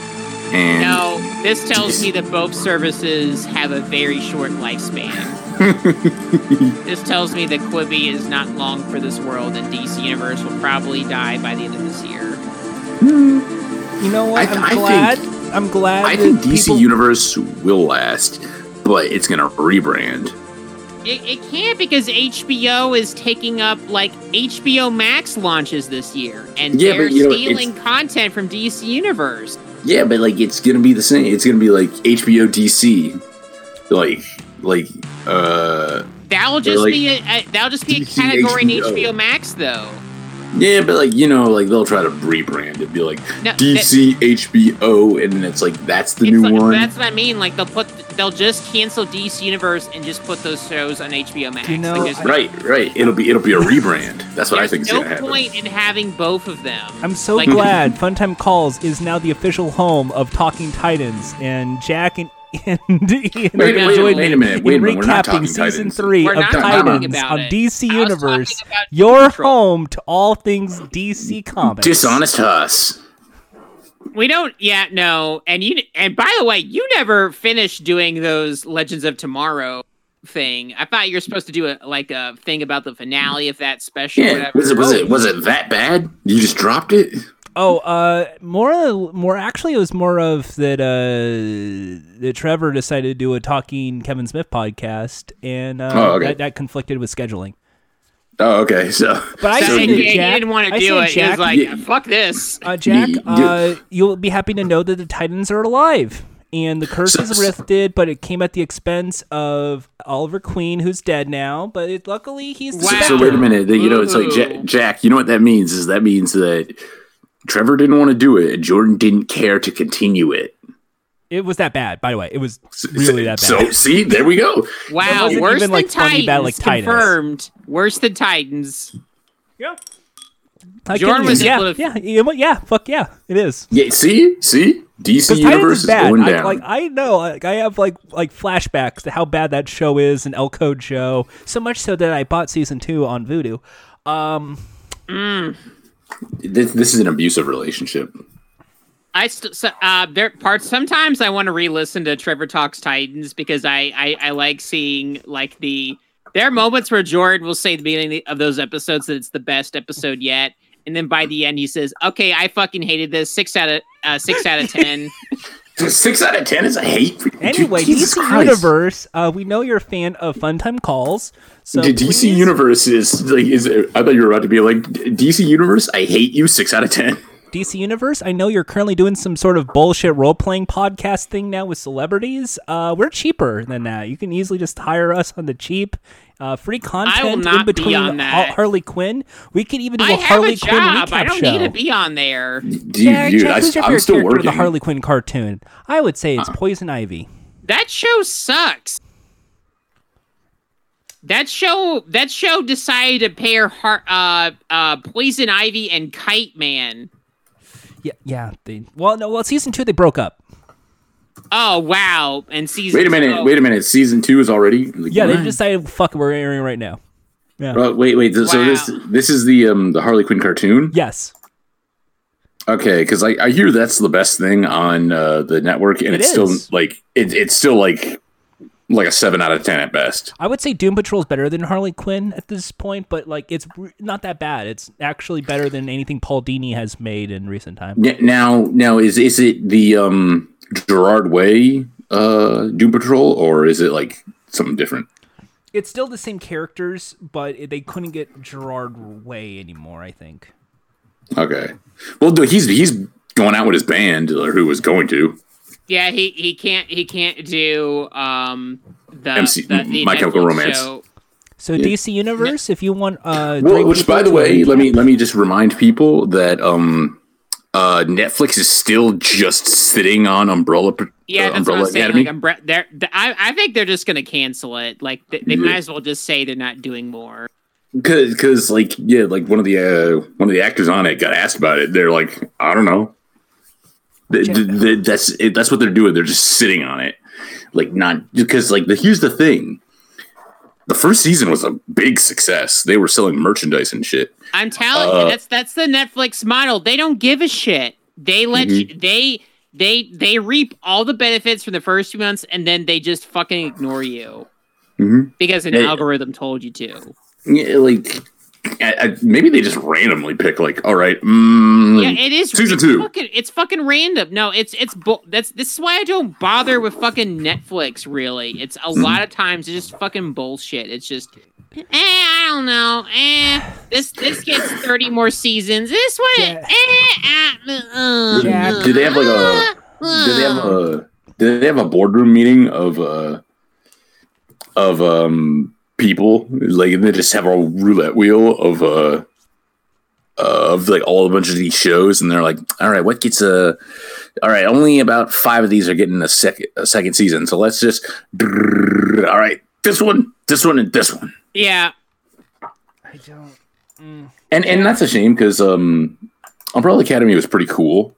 And No, this tells me that both services have a very short lifespan. this tells me that Quibi is not long for this world, and DC Universe will probably die by the end of this year. You know what? I- I'm I think- glad. I'm glad. I think DC people- Universe will last, but it's gonna rebrand. It, it can't because HBO is taking up like HBO Max launches this year, and Yeah, they're but, you know, stealing content from DC Universe. Yeah, but like it's gonna be the same. It's gonna be like HBO DC, like like uh That'll just like be a, a that'll just be a DC category in HBO. HBO Max, though. Yeah, but like you know like they'll try to rebrand it, be like No, DC HBO, and it's like that's the new like, one. That's what I mean. Like they'll put, they'll just cancel DC Universe and just put those shows on HBO Max. You know, Like, there's, Right, right. It'll be it'll be a rebrand. That's what I think is no gonna happen. point in having both of them. I'm so Like- glad Funtime Calls is now the official home of Talking Titans, and Jack and and Ian Wait, are wait, joining wait me wait a in minute, we're recapping talking season Titans. three We're of Titans on it. DC Universe, talking about your Doom Patrol. home to all things DC Comics. Dishonest us. We don't. Yeah, no. And you. And by the way, you never finished doing those Legends of Tomorrow thing. I thought you were supposed to do a like a thing about the finale of that special. Yeah. whatever. Was it was it oh. was it that bad? You just dropped it? Oh, uh, more, more. Actually, it was more of that. Uh, that Trevor decided to do a talking Kevin Smith podcast, and uh, Oh, okay. that, that conflicted with scheduling. Oh, okay. So But I So say he, to he Jack, didn't want to I do say it. he Jack, was like, Yeah. "Fuck this." uh, Jack, You- uh, you'll be happy to know that the Titans are alive. And the curse So- is lifted, but it came at the expense of Oliver Queen, who's dead now. But it, luckily, he's the Wow. So wait a minute. You know, it's like Ooh. Ja- Jack. You know what that means? Is that means that Trevor didn't want to do it, and Jordan didn't care to continue it. It was that bad, by the way. It was really that bad. So see, there we go. Wow, wasn't worse even, than like, funny Titans. bad like Titans. Confirmed. Worse than Titans. yeah. I Jordan can- was yeah, able to- yeah, yeah, yeah, fuck yeah, it is. Yeah. See, see, DC Because Titans Universe is is, bad. going I, down. like I know, like I have like like flashbacks to how bad that show is, an L Code show. So much so that I bought season two on Vudu. Um, this, this is an abusive relationship. I st- so, uh, there parts. Sometimes I want to re-listen to Trevor Talks Titans because I, I I like seeing like the. There are moments where Jordan will say at the beginning of those episodes that it's the best episode yet, and then by the end he says, "Okay, I fucking hated this. Six out of uh, six out of ten. Six out of ten is a hate. For, anyway, Jesus DC Christ. Universe. Uh, we know you're a fan of Funtime Calls. So DC please- Universe is like is. I thought you were about to be like DC Universe. I hate you. Six out of ten. DC Universe. I know you're currently doing some sort of bullshit role playing podcast thing now with celebrities. Uh, we're cheaper than that. You can easily just hire us on the cheap. Uh, free content in between on that. Harley Quinn. We could even do I a have Harley a Quinn job. recap I don't show. need to be on there. Dude, Jack, dude, I, I'm favorite still character working. of the Harley Quinn cartoon? I would say Uh. it's Poison Ivy. That show sucks. That show that show decided to pair Har- uh uh Poison Ivy and Kite Man. Yeah, yeah. They well, no, well, season two they broke up. Oh wow! And season Wait a minute. two- Wait a minute. Season two is already. Like, Yeah, they what? decided fuck we're airing right now. Yeah. Oh, wait, wait. So Wow. this this is the um the Harley Quinn cartoon. Yes. Okay, because I, I hear that's the best thing on uh, the network, and It it's is. still like it, it's still like like a seven out of ten at best. I would say Doom Patrol is better than Harley Quinn at this point, but like it's not that bad. It's actually better than anything Paul Dini has made in recent time. Yeah, Now, now is is it the um Gerard Way uh Doom Patrol, or is it like something different? It's still the same characters, but they couldn't get Gerard Way anymore. I think. Okay. Well, he's he's going out with his band, or who was going to. Yeah, he he can't he can't do um the, MC the, the My Chemical Romance. show. So DC Universe, if you want, uh, Well, which, by the way, let me let me just remind people that um uh Netflix is still just sitting on Umbrella Pr- Yeah, uh, that's Umbrella what I'm saying. Academy. Like, Umbre- they're, th- I, I think they're just gonna cancel it. Like, they, they Yeah. might as well just say they're not doing more. Cause, cause, like, yeah, like one of the uh, one of the actors on it got asked about it. They're like, I don't know. Th- th- th- that's it, that's what they're doing. They're just sitting on it, like not because like the, here's the thing. The first season was a big success. They were selling merchandise and shit. I'm telling Uh, you, that's that's the Netflix model. They don't give a shit. They let Mhm. you, they they they reap all the benefits from the first few months and then they just fucking ignore you Mhm. because an algorithm told you to. Yeah, like I, I, maybe they just randomly pick like, all right, mm, Yeah, it is season it's two. Fucking, it's fucking random. No, it's it's bu- that's this is why I don't bother with fucking Netflix. Really, it's a lot of times it's just fucking bullshit. It's just, eh, I don't know. Eh, this this gets thirty more seasons. This one, Yeah. eh, uh, uh, Jack. Do they have like a? uh, Do they have a? Do they have a boardroom meeting of uh of um people like they just have a roulette wheel of uh of like all a bunch of these shows and they're like all right what gets a all right only about five of these are getting a second a second season so let's just all right this one this one and this one Yeah, I don't. Mm. and and that's a shame because um umbrella academy was pretty cool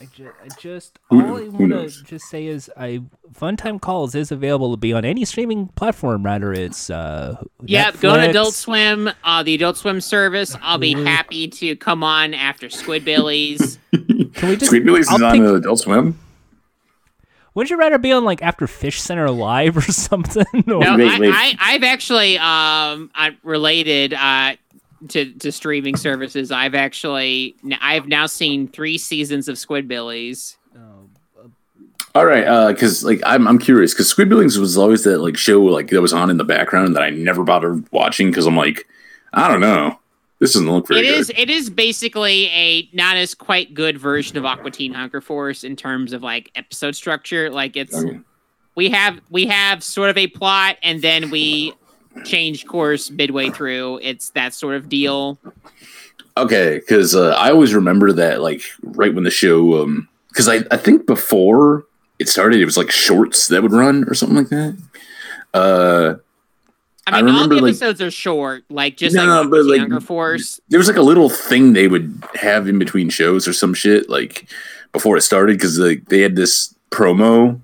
I, ju- I just Who- all I want to just say is I Funtime Calls is available to be on any streaming platform. Rather, it's uh Yeah, go to Adult Swim, uh, the Adult Swim service. I'll be happy to come on after Squidbillies. Can we just? Squid is I'll on pick- uh, adult swim Would you rather be on like after Fish Center Live or something? No, I, I, I've actually um I related uh to to streaming services. I've actually I've now seen three seasons of Squidbillies. All right, uh, because like I'm I'm curious because Squidbillies was always that like show like that was on in the background that I never bothered watching because I'm like I don't know this doesn't look very It good. is it is basically a not as quite good version of Aqua Teen Hunger Force in terms of like episode structure. Like it's Okay. we have we have sort of a plot and then we change course midway through. It's that sort of deal. Okay, because uh, I always remember that like right when the show um because I I think before it started it was like shorts that would run or something like that. Uh, I I mean, all remember, the like- episodes are short, like just No, like no, but, like- Hunger Force. there was like a little thing they would have in between shows or some shit like before it started because like they had this promo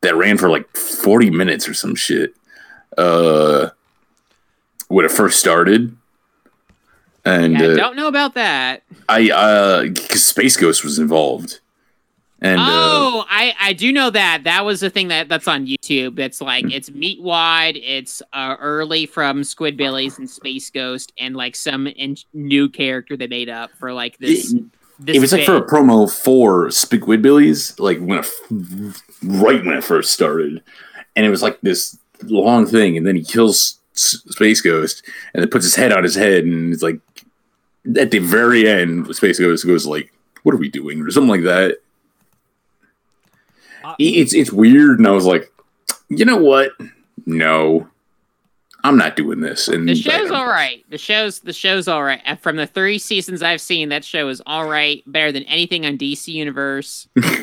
that ran for like 40 minutes or some shit uh when it first started and Yeah, uh, don't know about that. i uh because space ghost was involved and uh, oh, I I do know that. That was the thing that that's on YouTube. That's like Hmm. it's meat wide. It's uh, early from Squidbillies and Space Ghost, and like some in- new character they made up for like this. it, this it was like for a promo for Squidbillies, like when it, f- right when it first started, and it was like this long thing, and then he kills Space Ghost, and then puts his head on his head, and it's like at the very end, Space Ghost goes like, "What are we doing?" or something like that. Uh, it's it's weird, and I was like, you know what? No, I'm not doing this. And The show's all right. The show's the show's all right. From the three seasons I've seen, that show is all right. Better than anything on DC Universe. Well,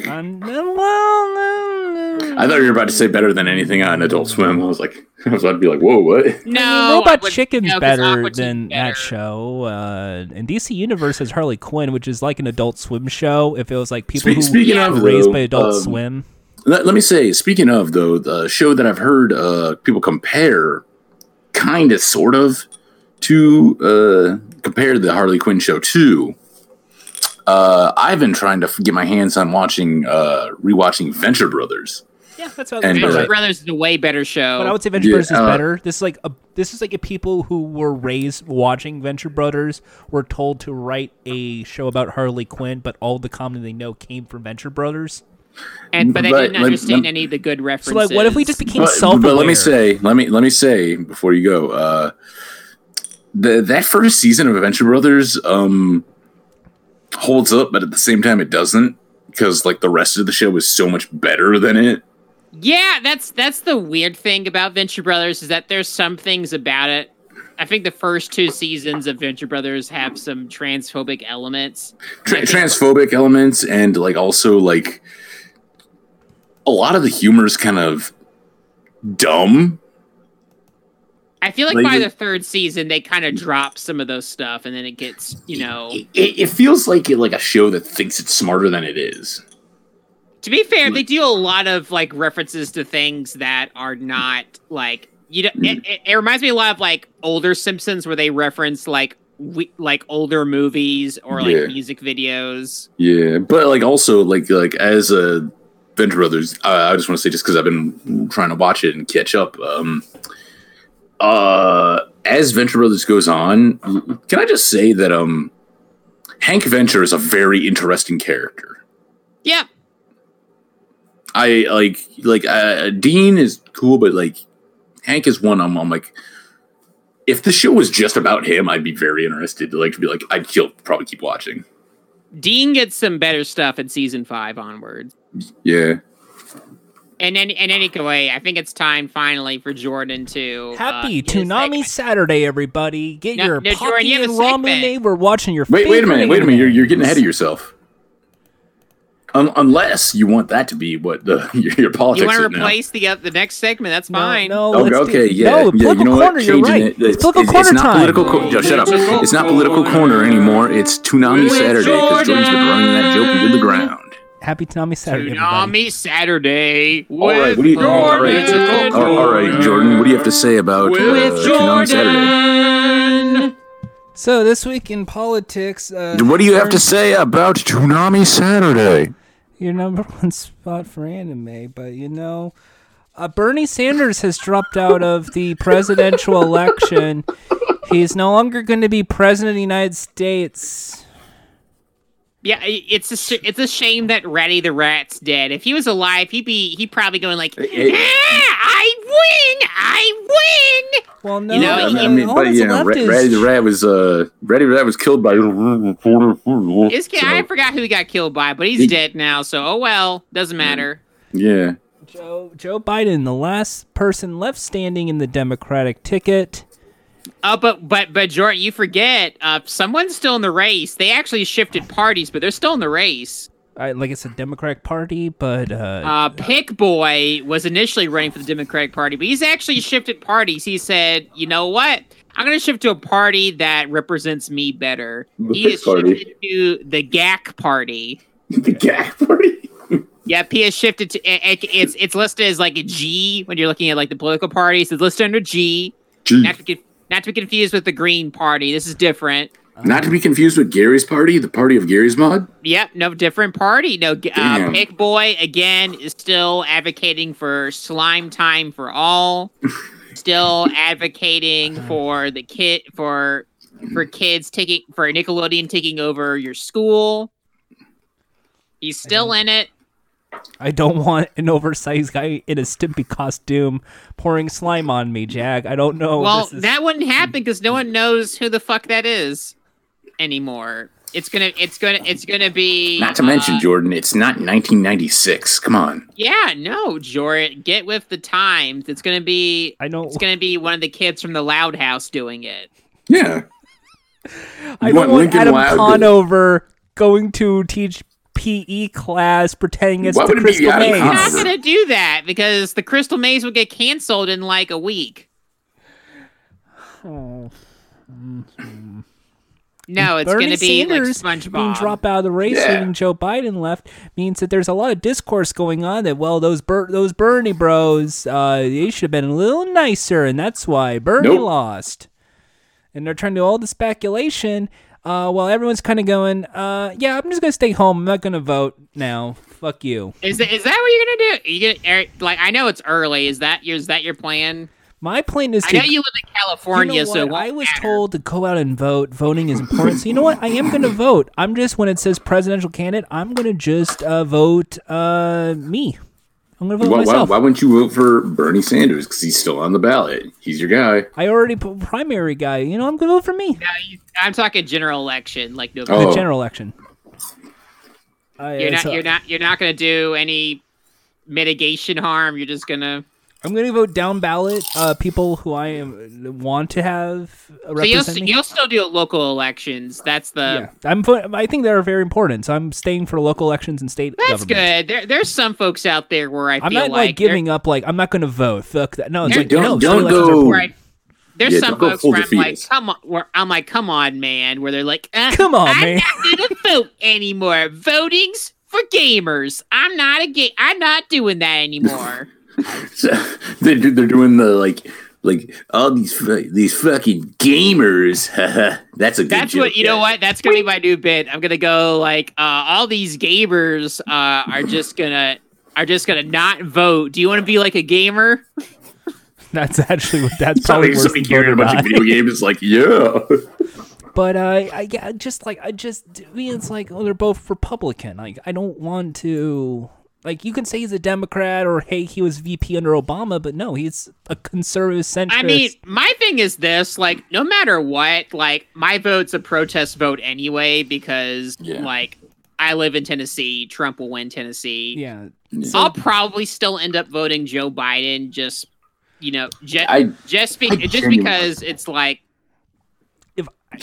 I thought you were about to say better than anything on Adult Swim. I was like, I was about to be like, whoa, what? No, I mean, Robot would- Chicken's no, 'cause better than better. that show. Uh, and DC Universe has Harley Quinn, which is like an Adult Swim show. If it was like people Spe- who speaking were of, raised though, by Adult um, Swim. Let, let me say, speaking of though, the show that I've heard uh, people compare, kind of, sort of, to uh, compare the Harley Quinn show to. Uh, I've been trying to get my hands on watching, uh, rewatching Venture Brothers. Yeah, that's what I was Venture saying. uh, Brothers is a way better show. But I would say Venture Yeah, Brothers is uh, better. This is like a this is like a people who were raised watching Venture Brothers were told to write a show about Harley Quinn, but all the comedy they know came from Venture Brothers. And but they but didn't let- understand let- any of the good So references. like, what if we just became But, self but let me say, let me let me say before you go, uh, the that first season of Adventure Brothers um, holds up, but at the same time, it doesn't because like the rest of the show is so much better than it. Yeah, that's that's the weird thing about Venture Brothers is that there's some things about it. I think the first two seasons of Venture Brothers have some transphobic elements. Tra- transphobic elements and like also like a lot of the humor is kind of dumb. I feel like, Like by the- the third season they kind of drop some of those stuff, and then it gets you know. It, it feels like it, like a show that thinks it's smarter than it is. To be fair, they do a lot of like references to things that are not like you. Know, it, it, it reminds me a lot of like older Simpsons where they reference like we, like older movies or like Yeah. music videos. Yeah, but like also like like as a Venture Brothers, uh, I just want to say just because I've been trying to watch it and catch up. Um, uh, as Venture Brothers goes on, can I just say that um, Hank Venture is a very interesting character. Yeah, I like like uh, Dean is cool, but like Hank is one. I'm, I'm like, if the show was just about him, I'd be very interested. To like to be like, I'd still probably keep watching. Dean gets some better stuff in season five onwards. Yeah. And in, in any way, I think it's time finally for Jordan to Happy uh, Toonami. Saturday, everybody! Get No, your no, Jordan, you and a We're watching your. Wait, wait a minute, favorite wait a minute. You're, you're getting ahead of yourself. Un- unless you want that to be what the your, your politics You want to is now. replace the uh, the next segment? That's fine. No, Okay, let's do- yeah, no, yeah. You know what? corner. You're Changing right. it. It's, political it's, corner it's not time. political. Co- Joe, shut up. It's not political corner anymore. It's Toonami Saturday because Jordan's been running that joke into the ground. Happy Toonami Saturday, everybody. Toonami Saturday. All right, what do you? All right, all all right, Jordan. What do you have to say about uh, Toonami Saturday? So this week in politics, uh, What do you have to say about Toonami Saturday? your number one spot for anime, but you know, uh, Bernie Sanders has dropped out of the presidential election. He's no longer going to be president of the United States. Yeah, it's a sh- it's a shame that Ratty the Rat's dead. If he was alive, he'd be he'd probably going like, it- ah, I win, I win. Well, no, You know, I I mean, all but that's you know, left Ra- is- Ratty the Rat was uh, Ratty the Rat was killed by. His kid, I forgot who he got killed by, but he's He- dead now. So oh well, doesn't matter. Yeah. Joe, Joe Biden, the last person left standing in the Democratic ticket. Oh, but but but Jordan, you forget, uh, someone's still in the race. They actually shifted parties, but they're still in the race. I, like it's a Democratic Party, but uh, Uh, Pick Boy was initially running for the Democratic Party, but he's actually shifted parties. He said, "You know what? I'm going to shift to a party that represents me better." The he has Party. shifted to the GAC Party. The gag party. yeah, he has shifted to. it- it- It's it's listed as like a G when you're looking at like the political parties. It's listed under G. Gee. Not to be, not to be confused with the Green Party. This is different. Not to be confused with Gary's party, the party of Gary's mod. Yep, no different party. No, uh, Pick Boy again is still advocating for slime time for all. still advocating for the kid for for kids taking for Nickelodeon taking over your school. He's still in it. I don't want an oversized guy in a Stimpy costume pouring slime on me, Jag. I don't know. well, this is- that wouldn't happen because no one knows who the fuck that is anymore. It's gonna, it's gonna, it's gonna be. Not to mention, uh, Jordan, it's not 1996. Come on. Yeah, no, Jordan, get with the times. It's gonna be. I know. It's gonna be one of the kids from the Loud House doing it. Yeah. I You don't want want Lincoln Adam Loud to- Conover going to teach PE class pretending it's Why the would it be Crystal Maze. We're not gonna do that because the Crystal Maze will get canceled in like a week. Oh. No, it's Bernie gonna be Sanders like being dropped out of the race, Yeah. leaving Joe Biden left, means that there's a lot of discourse going on that well, those Ber- those Bernie Bros, uh, they should have been a little nicer, and that's why Bernie Nope. lost. And they're trying to do all the speculation, uh, while everyone's kind of going, uh, yeah, I'm just gonna stay home. I'm not gonna vote now. Fuck you. Is that is that what you're gonna do? Are you gonna er, like? I know it's early. Is that your is that your plan? My plan is I to. know you live in California, You know so I was matter. told to go out and vote. Voting is important. So you know what? I am going to vote. I'm just when it says presidential candidate, I'm going to just uh, vote uh, me. I'm going to vote Why, why, myself. why wouldn't you vote for Bernie Sanders? Because he's still on the ballot. He's your guy. I already put primary guy. You know, I'm going to vote for me. No, you- I'm talking general election, like no. Oh. The general election. I, You're it's, not. You're not. You're not gonna do any mitigation harm. You're just gonna. I'm going to vote down ballot. Uh, people who I am, want to have So you'll, represent me. you'll still do local elections. That's the. yeah, I'm. I think they're very important. So I'm staying for local elections and state. That's government. good. There, there's some folks out there where I I'm feel not like, like giving up. Like I'm not going to vote. Fuck that. No, it's like don't- no. don't state elections are go- they're- important. where I- there's Yeah, some folks where I'm like, defeatist. come on, where I'm like, come on, man. Where they're like, uh, Come on, I'm man. not gonna vote anymore. Voting's for gamers. I'm not a ga- I'm not doing that anymore. So they do, they're doing the like like all these these fucking gamers. That's a good That's joke, what you know. What that's gonna be my new bit. I'm gonna go like uh, all these gamers uh, are just gonna are just gonna not vote. Do you want to be like a gamer? That's actually what that's probably Somebody, worse somebody than carrying a bunch of video games. It's like, yeah. But uh, I yeah, just like I just to me, it's like oh, they're both Republican. Like I don't want to like you can say he's a Democrat or hey he was VP under Obama, but no, he's a conservative centrist. I mean, my thing is this: like, no matter what, like my vote's a protest vote anyway because Yeah. like I live in Tennessee. Trump will win Tennessee. yeah. I'll probably still end up voting Joe Biden. Just you know, just I just, be, I just because it's like If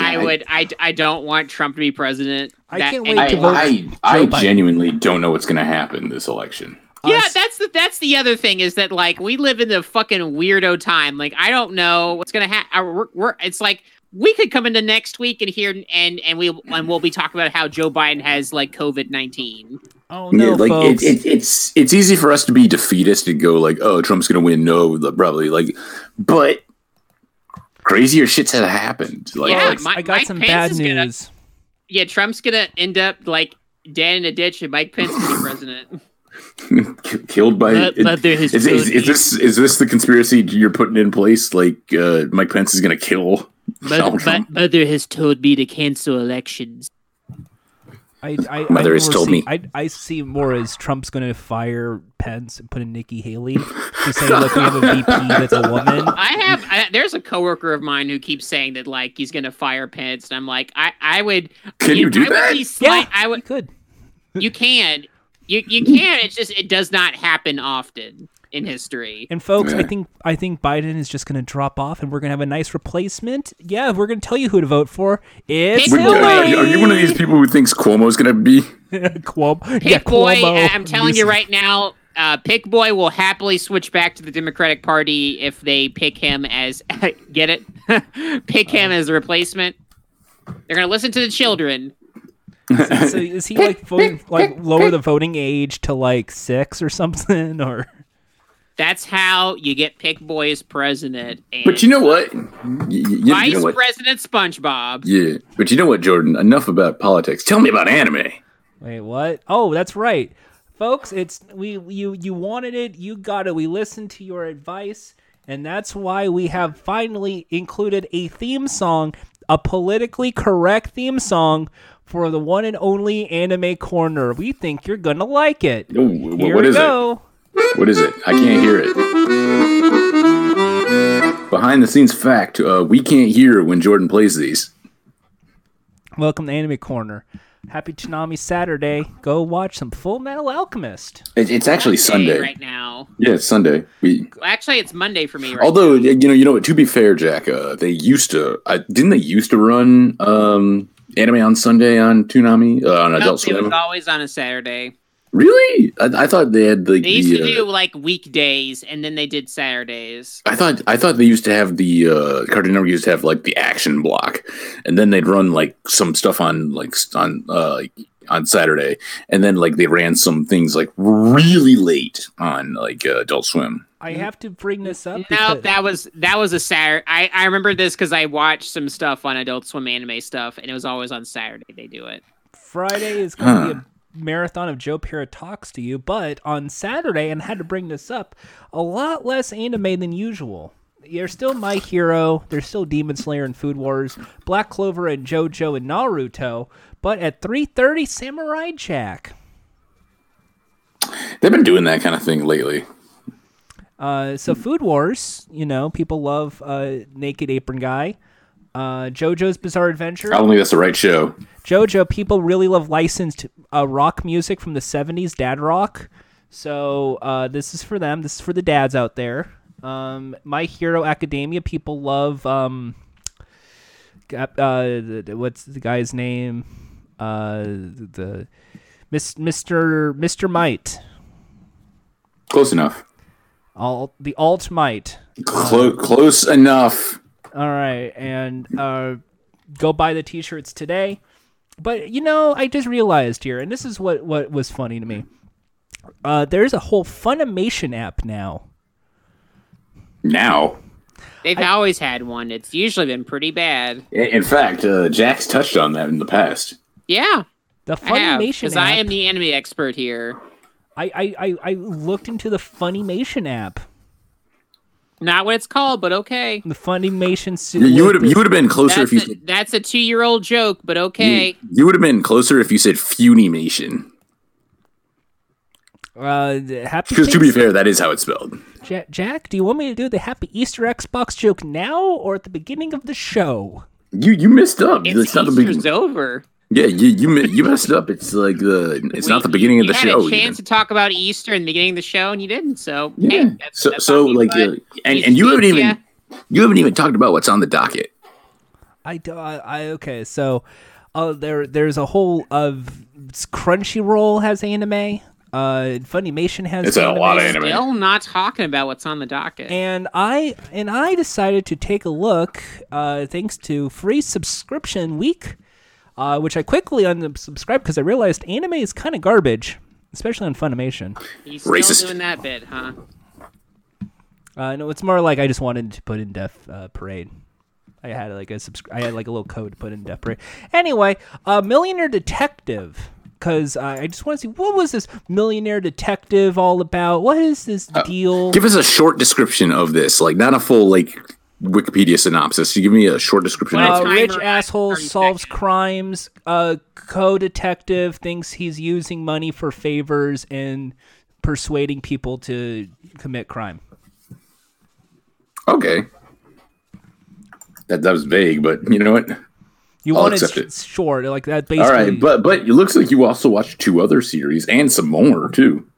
I I- would I, I don't want Trump to be president. I That- can't wait I, to vote I, I Joe genuinely don't know what's going to happen this election. Uh, yeah, us- that's the that's the other thing is that like we live in the fucking weirdo time. Like I don't know what's gonna happen. Uh, we're, we're, it's like we could come into next week and hear and and we and we'll be talking about how Joe Biden has like COVID nineteen. oh no, yeah, like folks. it, it, it's it's easy for us to be defeatist and go like, oh, Trump's going to win. No, probably like, but crazier shits have happened. Like, Yeah, Folks, Mi- I got Mike some Pence bad is gonna- news. Yeah, Trump's gonna end up like dead in a ditch, and Mike Pence will be president. killed by. But- it- but there is, is, is this is this the conspiracy you're putting in place? Like uh, Mike Pence is going to kill Donald Trump? mother has told me to cancel elections. I, I, Mother I has told see, me. I, I see more as Trump's going to fire Pence and put in Nikki Haley to say, look, we have a VP that's a woman. I have. I, there's a coworker of mine who keeps saying that like he's gonna fire Pence, and I'm like, I, I would. Can you do I that? be slight- I you would. could. You can. You you can. It's just it does not happen often in history. And folks, I think I think Biden is just going to drop off, and we're going to have a nice replacement. Yeah, we're going to tell you who to vote for. It's Pick Would- boy. are, you- are you one of these people who thinks Cuomo's going to be? Cuomo. Pick yeah, boy, Cuomo. I- I'm telling you right now, uh, Pick boy will happily switch back to the Democratic Party if they pick him as get it, pick him as a replacement. They're gonna listen to the children. So is he like voting, like lower the voting age to like six or something? Or That's how you get Pick boy as president. And But you know what? Y- y- you, you Vice know what? President SpongeBob. Yeah, but you know what, Jordan? Enough about politics. Tell me about anime. wait, what? Oh, that's right, folks. It's we you you wanted it, you got it. We listened to your advice, and that's why we have finally included a theme song, a politically correct theme song. For the one and only anime corner, we think you're gonna like it. Ooh, Here what we is go. it? What is it? I can't hear it. Behind the scenes fact: uh, we can't hear when Jordan plays these. Welcome to Anime Corner. Happy Toonami Saturday. Go watch some Full Metal Alchemist. It, it's actually Sunday Sunday. right now. Yeah, it's Sunday. We, Well, actually, it's Monday for me. Right although you know, you know what? To be fair, Jack, uh, they used to. I, didn't they used to run um, anime on Sunday on Toonami uh, on now. Adult Nope, it was always on a Saturday. Really? I, I thought they had like They used the. to uh, do like weekdays, and then they did Saturdays. I thought I thought they used to have the uh, Cartoon Network used to have like the action block, and then they'd run like some stuff on like on uh, like, on Saturday, and then like they ran some things like really late on like uh, Adult Swim. I have to bring this up. No, because- that was that was a Saturday. I I remember this because I watched some stuff on Adult Swim anime stuff, and it was always on Saturday. They do it. Friday is going to be a marathon of Joe Pera talks to you, but on Saturday, and had to bring this up, a lot less anime than usual. There's still My Hero, there's still Demon Slayer and Food Wars, Black Clover and JoJo and Naruto, but at 3:30 Samurai Jack. They've been doing that kind of thing lately. Uh, so Food Wars, you know, people love uh, Naked Apron Guy. Uh, JoJo's Bizarre Adventure. I don't think that's the right show. JoJo, people really love licensed uh, rock music from the 70s, dad rock. So uh, this is for them. This is for the dads out there. Um, My Hero Academia, people love. Um, uh, what's the guy's name? Uh, the Miss, Mr. Mr. Might. Close enough. All the alt might. Clo- close enough. All right, and uh, go buy the t-shirts today. But you know, I just realized here, and this is what what was funny to me. Uh, there's a whole Funimation app now. Now, They've always had one. It's usually been pretty bad. In in fact, uh, Jack's touched on that in the past. Yeah, The I have Funimation because app. I am the anime expert here. I, I, I, I looked into the Funimation app. Not what it's called, but okay. The Funimation. su- You- You would have you would have been closer That's if you a, said, that's a two-year-old joke, but okay. you would have been closer if you said Funimation. Uh, happy. Because to be fair, that is how it's spelled. Ja- Jack, do you want me to do the Happy Easter Xbox joke now or at the beginning of the show? You you messed up. It's, It's, not the Easter's beginning. over. Yeah, you you you messed up. It's like the it's not the beginning of you the had show. a chance even. to talk about Easter in the beginning of the show, and you didn't. So Yeah. hey, that's, so that's so like bud. uh, and and you haven't even ya. you haven't even talked about what's on the docket. I, do- I, I okay. So, uh, there there's a whole of Crunchyroll has anime. Uh, Funimation has. It's a lot of anime. Still not talking about what's on the docket. And I and I decided to take a look, uh, thanks to free subscription week, uh, which I quickly unsubscribed because I realized anime is kind of garbage, especially on Funimation. He's still Racist. doing that bit, huh? Uh, no, it's more like I just wanted to put in Death uh, Parade. I had like a subscri- I had like a little code to put in Death Parade. Anyway, uh, Millionaire Detective. Because uh, I just want to see what was this Millionaire Detective all about? What is this deal? Give us a short description of this, like not a full like Wikipedia synopsis. You give me a short description. Well, uh, of timer rich asshole solves crimes. a co-detective thinks he's using money for favors and persuading people to commit crime. Okay, that that was vague, but you know what? You I'll wanted accept it. short, like that. Basically, All right, but but it looks like you also watched two other series and some more too.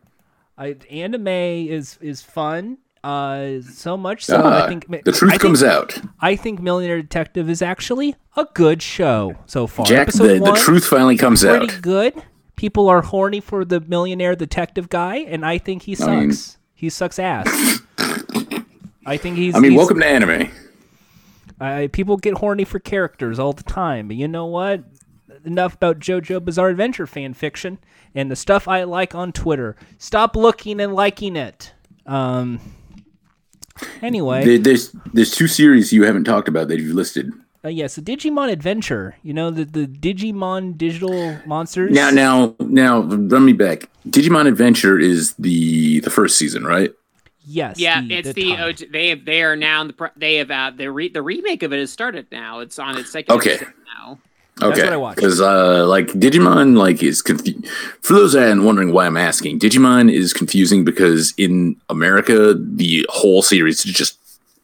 I, anime is is fun. Uh, so much so Ah, I think the truth think- comes out. I think Millionaire Detective is actually a good show so far. Jack, Episode the, the truth finally comes pretty out. Pretty good. People are horny for the Millionaire Detective guy, and I think he sucks. I mean- he sucks ass. I think he's. I mean, he's- welcome to anime. I, people get horny for characters all the time, but you know what? Enough about JoJo Bizarre Adventure fan fiction and the stuff I like on Twitter. Stop looking and liking it. Um. Anyway, There- There's there's two series you haven't talked about that you've listed. uh, yes, the Digimon Adventure. You know the the Digimon digital monsters. Now now now run me back. Digimon Adventure is the the first season, right? yes, Yeah, the, it's the the. OG they have they are now in the they have uh, the re- the remake of it has started now. It's on its second Okay. episode now. Okay, what I watched. Because uh, like Digimon, like is confu- for those that are wondering why I'm asking. Digimon is confusing because in America the whole series is just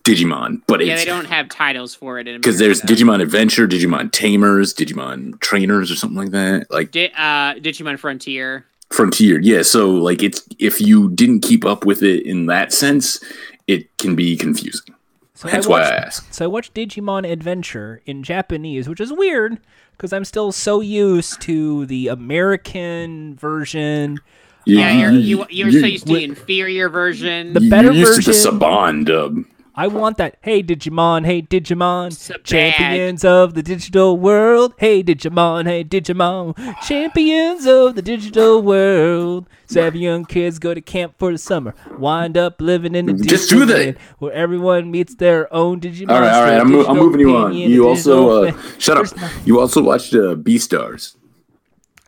Digimon, but Yeah, it's they don't have titles for it because there's America. Digimon Adventure, Digimon Tamers, Digimon Trainers, or something like that. Like Di- uh, Digimon Frontier. Frontier, yeah. So like it's if you didn't keep up with it in that sense, it can be confusing. So That's I why I watched, asked. So I watched Digimon Adventure in Japanese, which is weird because I'm still so used to the American version. You, Yeah, um, you're, you you're so used to the inferior version. The you're better used to the version- Saban dub. I want that. Hey Digimon, hey Digimon, So bad. champions of the digital world. Hey Digimon, hey Digimon, champions of the digital world. Seven young kids go to camp for the summer, wind up living in the Just digital do that. where everyone meets their own Digimon. All right, all right. I'm, mo- I'm moving you on. You also uh, shut up. You also watched uh, Beastars.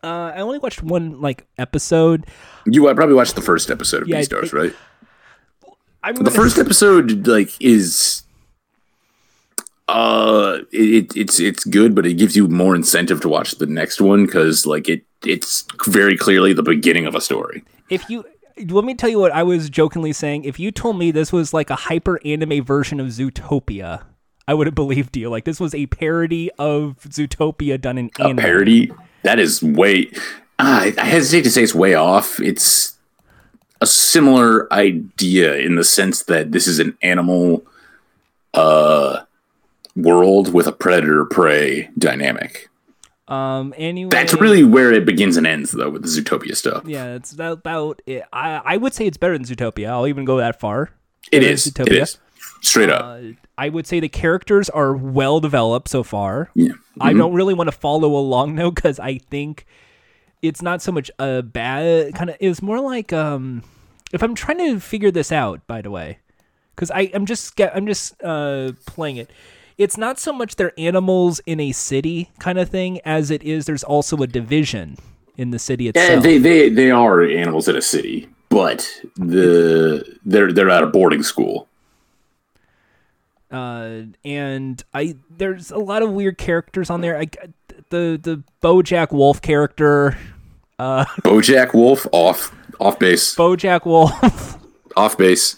Uh, I only watched one like episode. You uh, probably watched the first episode of Yeah, Beastars, it- right? I'm The first episode, like, is uh, it, it's it's good, but it gives you more incentive to watch the next one because, like, it it's very clearly the beginning of a story. if you let me tell you what I was jokingly saying. If you told me this was like a hyper anime version of Zootopia, I would have believed you. Like this was a parody of Zootopia done in A anime. parody that is way. I, I hesitate to say it's way off. It's a similar idea in the sense that this is an animal uh world with a predator prey dynamic. Um. Anyway, That's really where it begins and ends, though, with the Zootopia stuff. yeah. It's about it. I I would say it's better than Zootopia. I'll even go that far. It Better is. than It is. Straight up. Uh, I would say the characters are well developed so far. yeah. I Mhm. don't really want to follow along though because I think it's not so much a bad kind of. It's more like um, if I'm trying to figure this out. By the way, because I I'm just I'm just uh playing it. It's not so much they're animals in a city kind of thing as it is there's also a division in the city itself. Yeah, they, they they are animals in a city, but the they're they're at a boarding school. uh, and I there's a lot of weird characters on there. I the the BoJack Wolf character, uh, BoJack Wolf off off base BoJack Wolf. off base.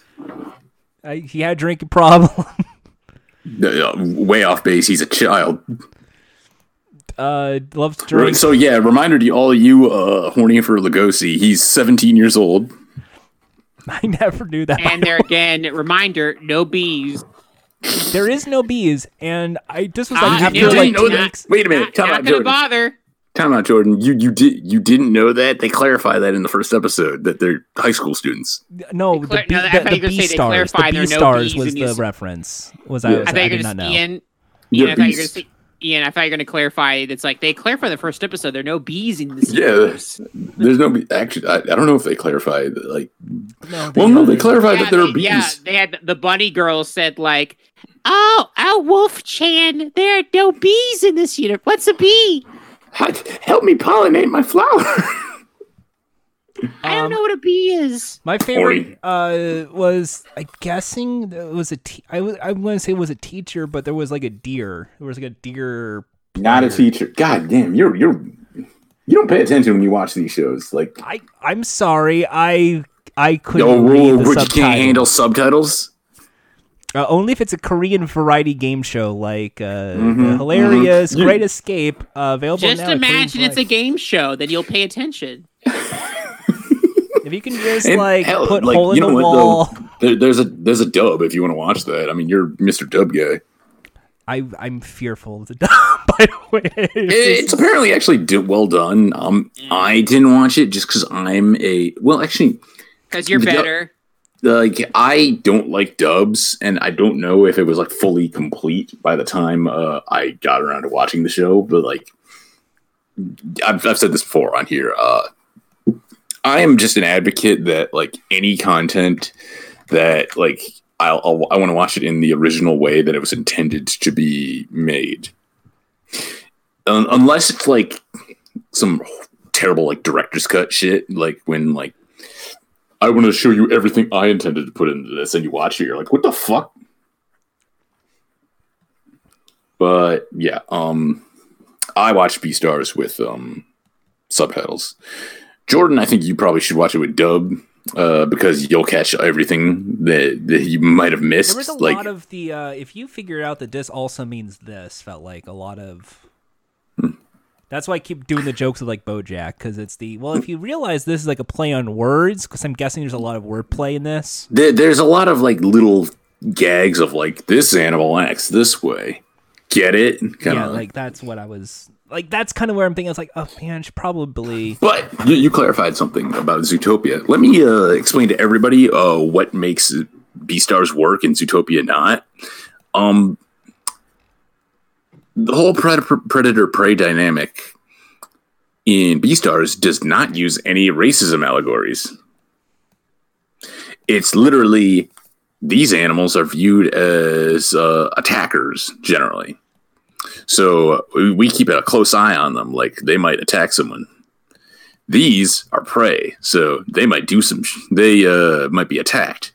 I, he had a drinking problem. Uh, way off base. He's a child. uh, loves to drink. So yeah, reminder to all you uh, horny for Legosi. He's 17 years old. I never knew that. And there again, reminder: no bees. there is no bees, and I just was like you after like know that? weeks. Wait a minute. Not, Time not out, gonna Jordan. bother. Time out, Jordan. You you did you didn't know that? They clarify that in the first episode that they're high school students. No, the, clar- bee, no, I the, thought the you were gonna bee say they stars. The clarified bee there are no stars was the these- reference. Was Yeah. I? I Was, I I, thought you did were not gonna know. Ian. Yeah, Ian, I thought you were gonna Ian, I thought you were gonna clarify. That's like they clarified the first episode. There are no bees in this. Yeah, universe. there's no be- actually. I, I don't know if they clarified. Like, No, well, no, they didn't. clarified Yeah, that there are bees. yeah, they had the bunny girl said like, "Oh, oh, Wolf Chan, there are no bees in this universe. What's a bee? Help me pollinate my flower. I don't Um, know what a bee is." My favorite uh, was I'm guessing it was a te- I was I'm going to say it was a teacher, but there was like a deer. There was like a deer. Not a teacher. God damn, you're you're you don't pay attention when you watch these shows. Like, I I'm sorry, I I couldn't read the but you subtitles. can't handle subtitles. Uh, only if it's a Korean variety game show like uh, Mhm, the hilarious mhm. Great Escape uh, available Just now. imagine it's a game show, then you'll pay attention. If you can just And like hell, put like, hole in you the know what, wall. though? There, there's a there's a dub if you want to watch that. I mean, you're Mr. Dub guy. I I'm fearful of the dub. By the way, It's apparently actually do, well done. Um, I didn't watch it just because I'm a well, actually, Because you're The- better. Like I don't like dubs, and I don't know if it was like fully complete by the time uh, I got around to watching the show. But like, I've, I've said this before on here. Uh, I am just an advocate that like any content that like I'll, I'll I want to watch it in the original way that it was intended to be made, Un- unless it's like some terrible like director's cut shit, like when like I want to show you everything I intended to put into this, and you watch it, you're like, what the fuck? But yeah, um, I watched Beastars with um subtitles. Jordan, I think you probably should watch it with dub, uh, because you'll catch everything that, that you might have missed. There was a like, lot of the uh, if you figure out that this also means this felt like a lot of. That's why I keep doing the jokes of like BoJack because it's the well. If you realize this is like a play on words, because I'm guessing there's a lot of wordplay in this. there, there's a lot of like little gags of like this animal acts this way. Get it? Kind yeah, like that's what I was like. That's kind of where I'm thinking. I was like, oh man, I should probably. But you, you clarified something about Zootopia. Let me uh, explain to everybody uh, what makes Beastars work and Zootopia not. Um, the whole predator prey dynamic in Beastars does not use any racism allegories. It's literally these animals are viewed as uh, attackers generally. So we- we keep a close eye on them, like they might attack someone. These are prey, so they might do some. Sh- they uh, might be attacked.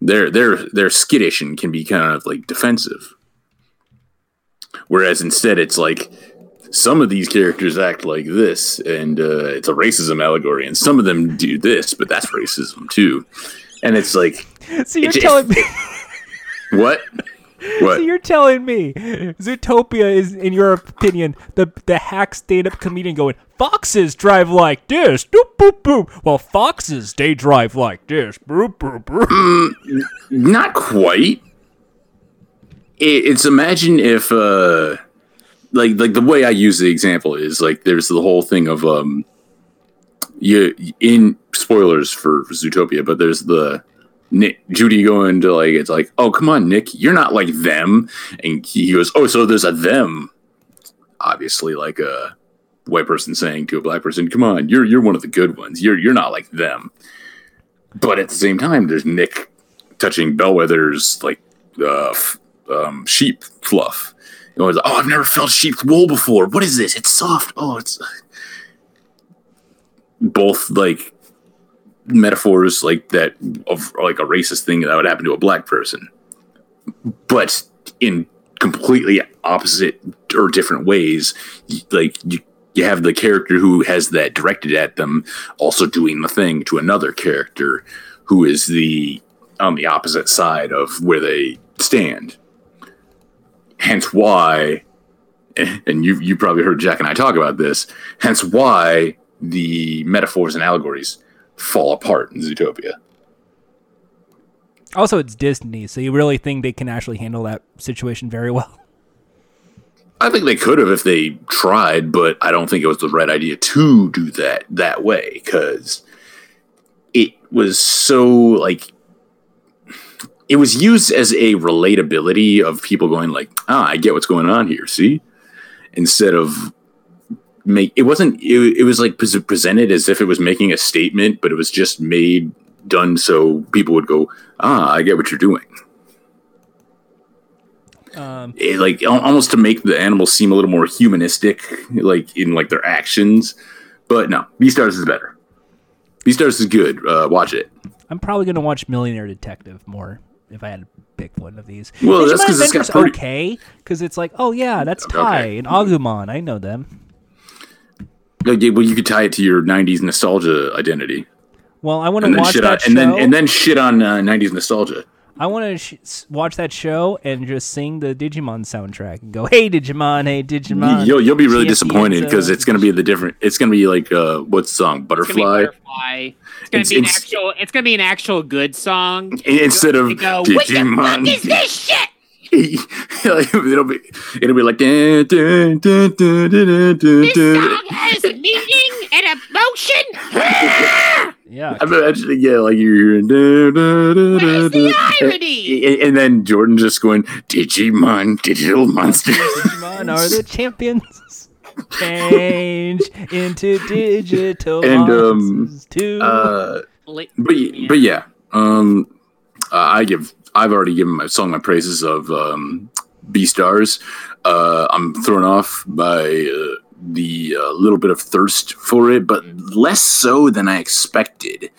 They're they're they're skittish and can be kind of like defensive. Whereas instead, it's like some of these characters act like this, and uh, it's a racism allegory, and some of them do this, but that's racism too. And it's like, So you're telling me. what? So What? you're telling me Zootopia is, in your opinion, the the hack stand-up comedian going, foxes drive like this, doop boop boop, while foxes they drive like this, boop boop boop. Not quite. It, it's imagine if, uh, like, like the way I use the example is like there's the whole thing of um, you in spoilers for, Zootopia, but there's the Nick Judy going to like it's like oh come on Nick you're not like them. And he goes oh so there's a them. Obviously like a white person saying to a black person come on you're you're one of the good ones. You're you're not like them. But at the same time there's Nick touching Bellwether's like uh, um, sheep fluff. You know, it's, oh, I've never felt sheep's wool before. What is this? It's soft. Oh, it's both like metaphors like that of like a racist thing that would happen to a black person, but in completely opposite or different ways. Like you, you have the character who has that directed at them also doing the thing to another character who is the on the opposite side of where they stand. Hence why, and you you probably heard Jack and I talk about this. Hence why the metaphors and allegories fall apart in Zootopia. Also, it's Disney, so you really think they can actually handle that situation very well. I think they could have if they tried, but I don't think it was the right idea to do that that way because it was so like it was used as a relatability of people going like, "Ah, I get what's going on here." See, instead of make it wasn't it, it was like presented as if it was making a statement, but it was just made done so people would go, "Ah, I get what you're doing." Um, it, like almost to make the animals seem a little more humanistic, like in like their actions. But no, Beastars is better. Beastars is good. Uh, watch it. I'm probably gonna watch Millionaire Detective more if I had to pick one of these. Well, Digimon that's 'cause it's got pretty- okay because it's like, oh yeah, that's Okay. And Agumon. I know them. Yeah, well, you could tie it to your '90s nostalgia identity, Well, I want to watch shit that on, show. and then and then shit on uh, '90s nostalgia. I want to sh- watch that show and just sing the Digimon soundtrack and go, "Hey Digimon, hey Digimon." You'll you'll be really champions disappointed because it's gonna be the different. It's gonna be like uh, what's the song It's gonna be Butterfly butterfly. It's gonna It's- be an it's- actual. It's gonna be an actual good song. instead of You go, what the fuck Digimon. is this shit? it'll be it'll be like dun, dun, dun, dun, dun, dun, dun, This song has meaning and emotion. Yeah, I'm imagining, yeah, like you're hearing. Da, da, da, da, the irony? And, and then Jordan just going, Digimon, digital monsters. Digimon are the champions. Change into digital And, um, monsters too. uh, but, but yeah, um, uh, I give, I've already given my song my praises of um, Beastars. Uh, I'm thrown off by uh, the uh, little bit of thirst for it, but less so than I expected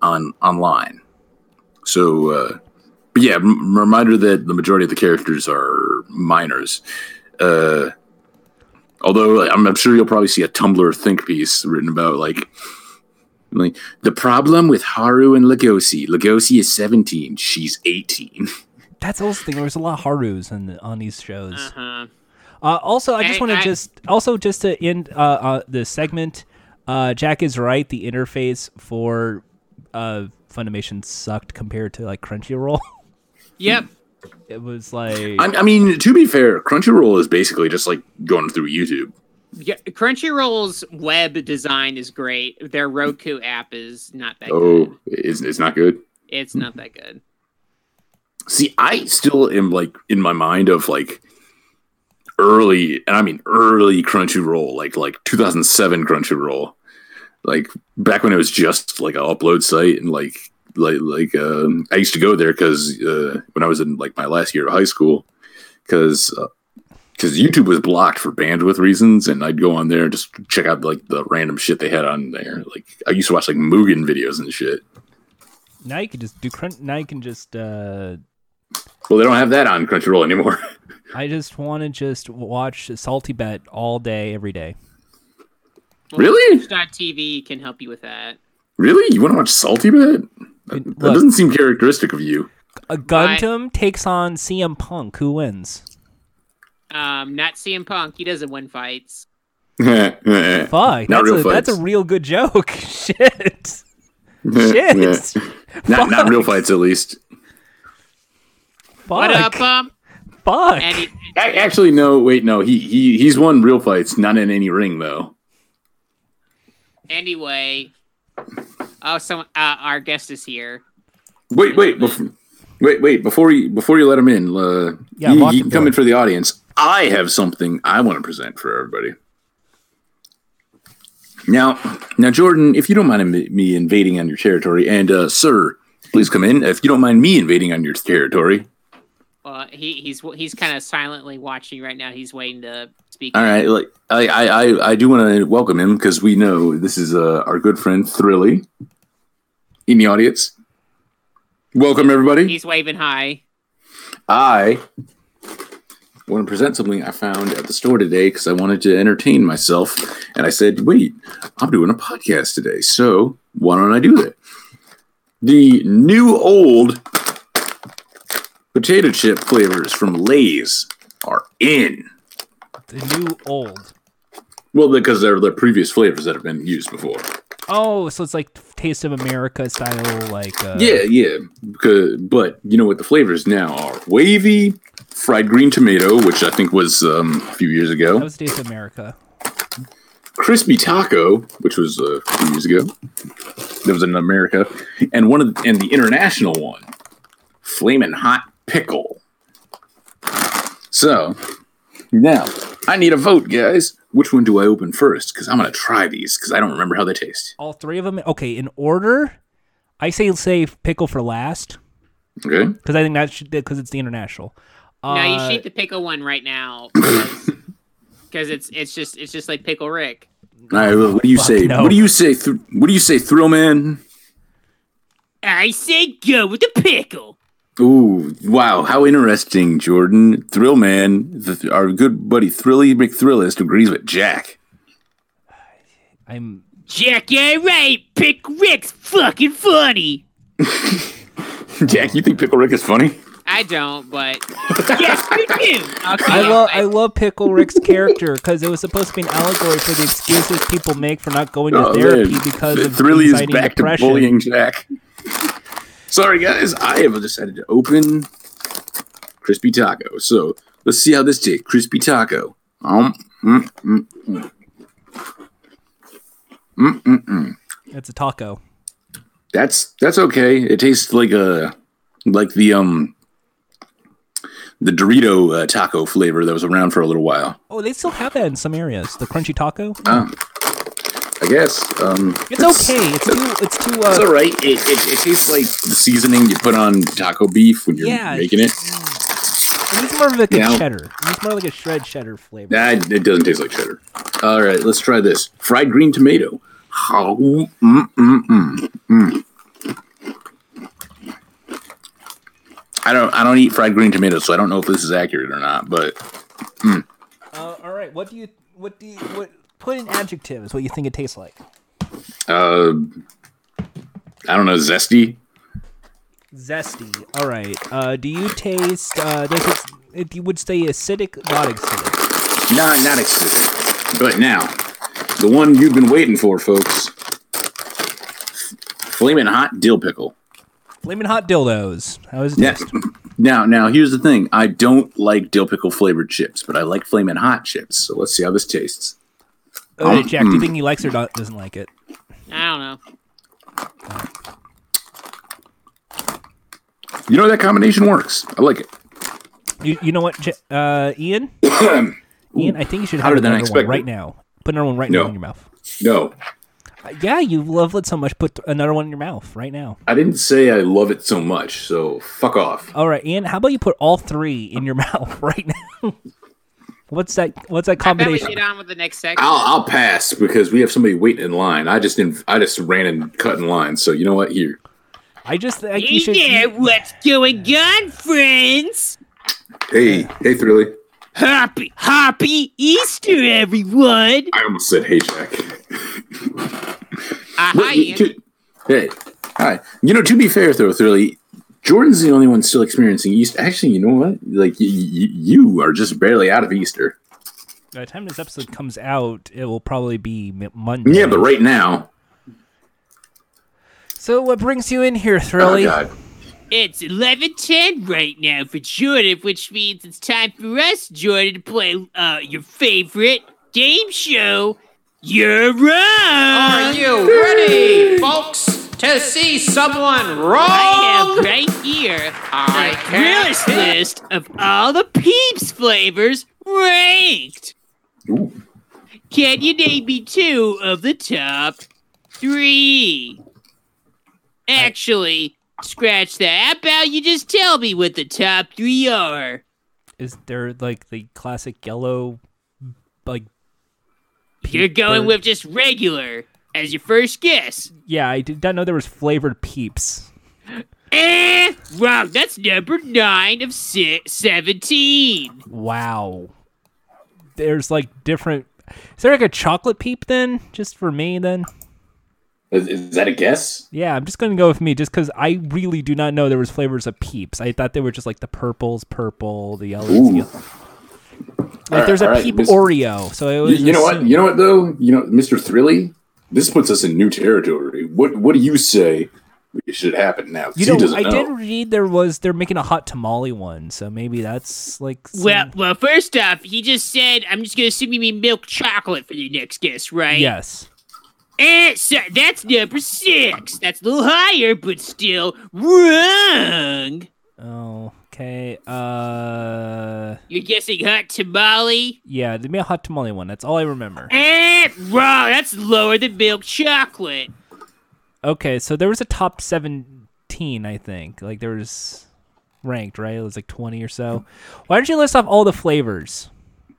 on online. So, uh, but yeah, m- reminder that the majority of the characters are minors. Uh, although I'm, I'm sure you'll probably see a Tumblr think piece written about like, like the problem with Haru and Legosi. Legosi is 17, she's 18. That's also the thing. There's a lot of Harus on on these shows. Uh-huh. Uh, also, I just want to just also just to end uh, uh, the segment. Uh, Jack is right. The interface for uh, Funimation sucked compared to like Crunchyroll. Yep. it was like I, I mean, to be fair, Crunchyroll is basically just like going through YouTube. Yeah, Crunchyroll's web design is great. Their Roku app is not that good. Oh, it's, it's not good. It's not that good. See, I still am like in my mind of like early, and I mean early Crunchyroll, like like 2007 Crunchyroll, like back when it was just like an upload site, and like like like um, I used to go there because uh, when I was in like my last year of high school, because because YouTube was blocked for bandwidth reasons, and I'd go on there and just check out like the random shit they had on there. Like I used to watch like Mugen videos and shit. now you can just do crunch. Now you can just. Uh, Well, they don't have that on Crunchyroll anymore. I just want to just watch Salty Bet all day, every day. Well, Really? Twitch.tv can help you with that. Really? You want to watch Salty Bet? That, It- that doesn't seem characteristic of you. A Gundam takes on CM Punk. Who wins? Um, not CM Punk. He doesn't win fights. Fuck, Not that's, real a, that's a real good joke. Shit. Shit. not not real fights, at least. Fuck. What up, um? Fuck. And he, A- Actually, no. Wait, no. He he he's won real fights, not in any ring though. anyway. Oh, so uh, our guest is here. Wait, wait, bef- wait, wait. Before you before you let him in, uh, Yeah, he, lock he can come in for the audience. I have something I want to present for everybody. Now, now, Jordan, if you don't mind me me invading on your territory, and uh, sir, please come in if you don't mind me invading on your territory. Uh, he he's he's kind of silently watching right now. He's waiting to speak. All right, like I I I, do want to welcome him because we know this is uh, our good friend Thrilly in the audience. Welcome everybody. He's waving hi. I want to present something I found at the store today because I wanted to entertain myself, and I said, "Wait, I'm doing a podcast today, so why don't I do that?" The new old potato chip flavors from Lay's are in. The new old. Well, because they're the previous flavors that have been used before. Oh, so it's like Taste of America style, like uh, Yeah, yeah. Because, but you know what the flavors now are? Wavy, fried green tomato, which I think was um, a few years ago. That was Taste of America. Crispy taco, which was uh, a few years ago. That was in America, and one of the, and the international one, flaming hot pickle. So now I need a vote, guys. Which one do I open first? Because I'm gonna try these because I don't remember how they taste. All three of them. Okay, in order. I say save pickle for last Okay. because I think that should because it's the international. Uh, no, you should the pickle one right now because it's it's just it's just like pickle Rick. All right. well, What do you Fuck say? no. What do you say? Th- what do you say, Thrill Man? I say go with the pickle. Ooh, wow, how interesting, Jordan. Thrill Man, th- our good buddy Thrilly McThrillist agrees with Jack. I'm. Jack, yeah, right. Pick Rick's fucking funny. Jack, you think Pickle Rick is funny? I don't, but yes, you do. Okay, I love I love Pickle Rick's character because it was supposed to be an allegory for the excuses people make for not going to Oh, therapy man. because of Thrilly is back depression. to bullying Jack. Sorry, guys, I have decided to open crispy taco. So let's see how this tastes. Crispy taco. Um, mm, mm, mm. Mm, mm, mm. It's a taco. That's that's okay. It tastes like a like the um the Dorito uh, taco flavor that was around for a little while. Oh, they still have that in some areas. The crunchy taco. Uh, I guess. Um, It's okay. It's too. It's too. It's Uh, all right. It, it, it tastes like the seasoning you put on taco beef when you're Yeah, making it. it needs more of like a Yeah. cheddar. It's more like a shred cheddar flavor. Nah, it doesn't taste like cheddar. All right, let's try this fried green tomato. How- mm, mm, mm, mm. I don't. I don't eat fried green tomatoes, so I don't know if this is accurate or not. But Uh, all right. What do you? What do you? What? Put in adjectives. What you think it tastes like? uh, I don't know. Zesty. Zesty. All right. Uh, do you taste? Uh, does it? If you would say acidic, not acidic. Not not acidic. But now, the one you've been waiting for, folks. Flaming hot dill pickle. Flaming hot dildos. How is it? Yeah. taste? Now, now here's the thing. I don't like dill pickle flavored chips, but I like flaming hot chips. So let's see how this tastes. Oh, Jack, Hmm. do you think he likes it or not, doesn't like it? I don't know. You know that combination works. I like it. You, you know what, J- uh, Ian? Ian, I think you should have Hotter than I another one expected. right now. Put another one right No. now in your mouth. No, Uh, yeah, you love it so much. Put th- another one in your mouth right now. I didn't say I love it so much. So fuck off. All right, Ian. How about you put all three in your mouth right now? What's that? What's that I bet we combination? get on with the next section. I'll I'll pass because we have somebody waiting in line. I just didn't. I just ran and cut in line. So you know what? Here. I just think Hey you should. there, what's going on, friends? Hey, hey, Thrilly. Happy, happy Easter, everyone! I almost said hey, Jack. Uh, hi, Well, Ian. hey, hi. You know, to be fair, though, Thrilly, Jordan's the only one still experiencing Easter. Actually, you know what? Like, y- y- you are just barely out of Easter. By the time this episode comes out, it will probably be Monday. Yeah, but right now, So, what brings you in here, oh Thrilly? god, It's 11:10 right now for Jordan, which means it's time for us, Jordan, to play uh, your favorite game show. You're wrong. Are you ready, folks, to see someone wrong? I have right here I the can't list of all the Peeps flavors ranked. Ooh. Can you name me two of the top three? Actually, scratch that. How about you just tell me what the top three are? Is there like the classic yellow, like? You're going bird? with just regular as your first guess. Yeah, I did not know there was flavored peeps. Eh, wrong. That's number nine of si- 17. Wow. There's like different. Is there like a chocolate peep then? Just for me then? Is, is that a guess? Yeah, I'm just gonna go with me just because I really do not know there was flavors of peeps. I thought they were just like the purples, purple, the yellows. Ooh. yellow. Like there's a Alright, peep Miss- Oreo, so it You, was you know what? You know what though? You know, Mr. Thrilly, this puts us in new territory. What What do you say should happen now? You he know, doesn't I know. did read there was they're making a hot tamale one, so maybe that's like. some- Well, well, first off, he just said, I'm just going to assume you mean milk chocolate for your next guess, right? yes. Eh, so that's number six. That's a little higher, but still wrong. Oh, okay. Uh, You're guessing hot tamale? yeah, give me a hot tamale one. That's all I remember. Eh, wrong. That's lower than milk chocolate. Okay, so there was a top 17, I think. Like there was ranked, right? It was like 20 or so. Why don't you list off all the flavors?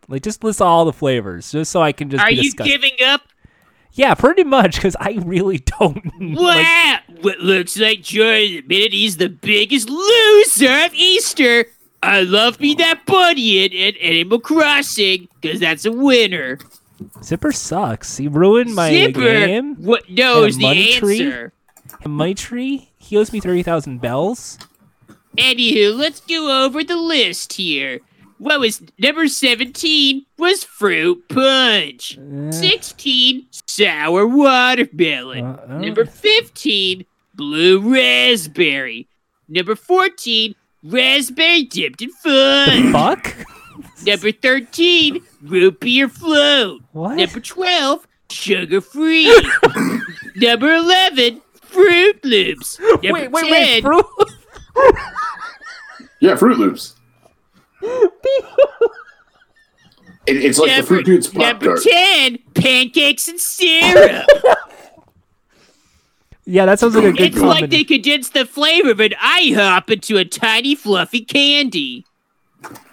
Like just list all the flavors just so I can just Are you disgusted. giving up? Yeah, pretty much cuz I really don't Wow! like what looks like Jordan admitted he's the biggest loser of Easter. I love me that bunny in, in Animal Crossing, because that's a winner. Zipper sucks. He ruined my Zipper game. what knows And the a money tree? answer. Money tree? He owes me 30,000 bells. Anywho, let's go over the list here. What was number 17 was fruit punch. Eh. 16 sour watermelon. Uh, uh. Number 15 blue raspberry. Number 14 raspberry dipped in fudge. Fuck? Number 13 root beer float. What? Number 12 sugar free. Number 11 fruit loops. Number Wait, wait, 10, wait. Fruit? Yeah, Fruit Loops. It, it's like the Fruit Loops Pop number Tart. 10 pancakes and syrup. yeah, that sounds like a good it's like they combination. condensed the flavor of an IHOP into a tiny fluffy candy.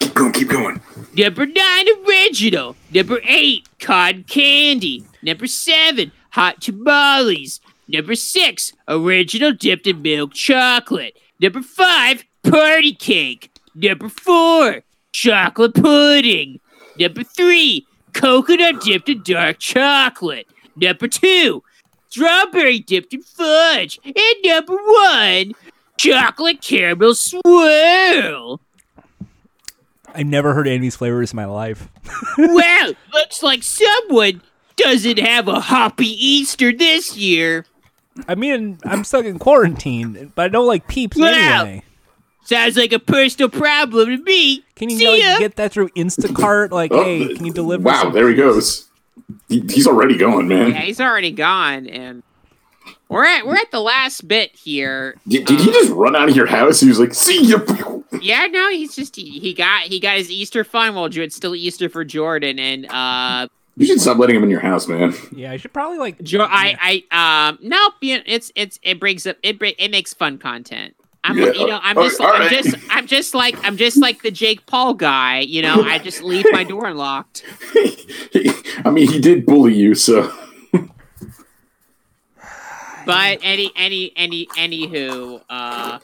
Keep going, keep going. Number nine, original. Number eight, cotton candy. Number seven, hot tamales. Number six, original dipped in milk chocolate. Number five, party cake. Number four, chocolate pudding. Number three, coconut dipped in dark chocolate. Number two, strawberry dipped in fudge. And number one, chocolate caramel swirl. I've never heard any of these flavors in my life. well, looks like someone doesn't have a hoppy Easter this year. I mean, I'm stuck in quarantine, but I don't like peeps Wow. anyway. Sounds like a personal problem to me. Can you See like, ya. get that through Instacart? Like, Oh, hey, can you deliver? Wow, some- there he goes. He, he's already going, man. Yeah, he's already gone, and we're at we're at the last bit here. Did, did he just run out of your house? He was like, "See ya." Yeah, no, he's just he, he got he got his Easter fun while it's still Easter for Jordan, and uh, You should stop letting him in your house, man. Yeah, I should probably like. jo- I I um nope, you it's it's it brings up it bra- it makes fun content. I'm Yeah, you know I'm just I'm just I'm just like I'm just like the Jake Paul guy. You know, I just leave my door unlocked. I mean, he did bully you, so But any any any anywho, uh,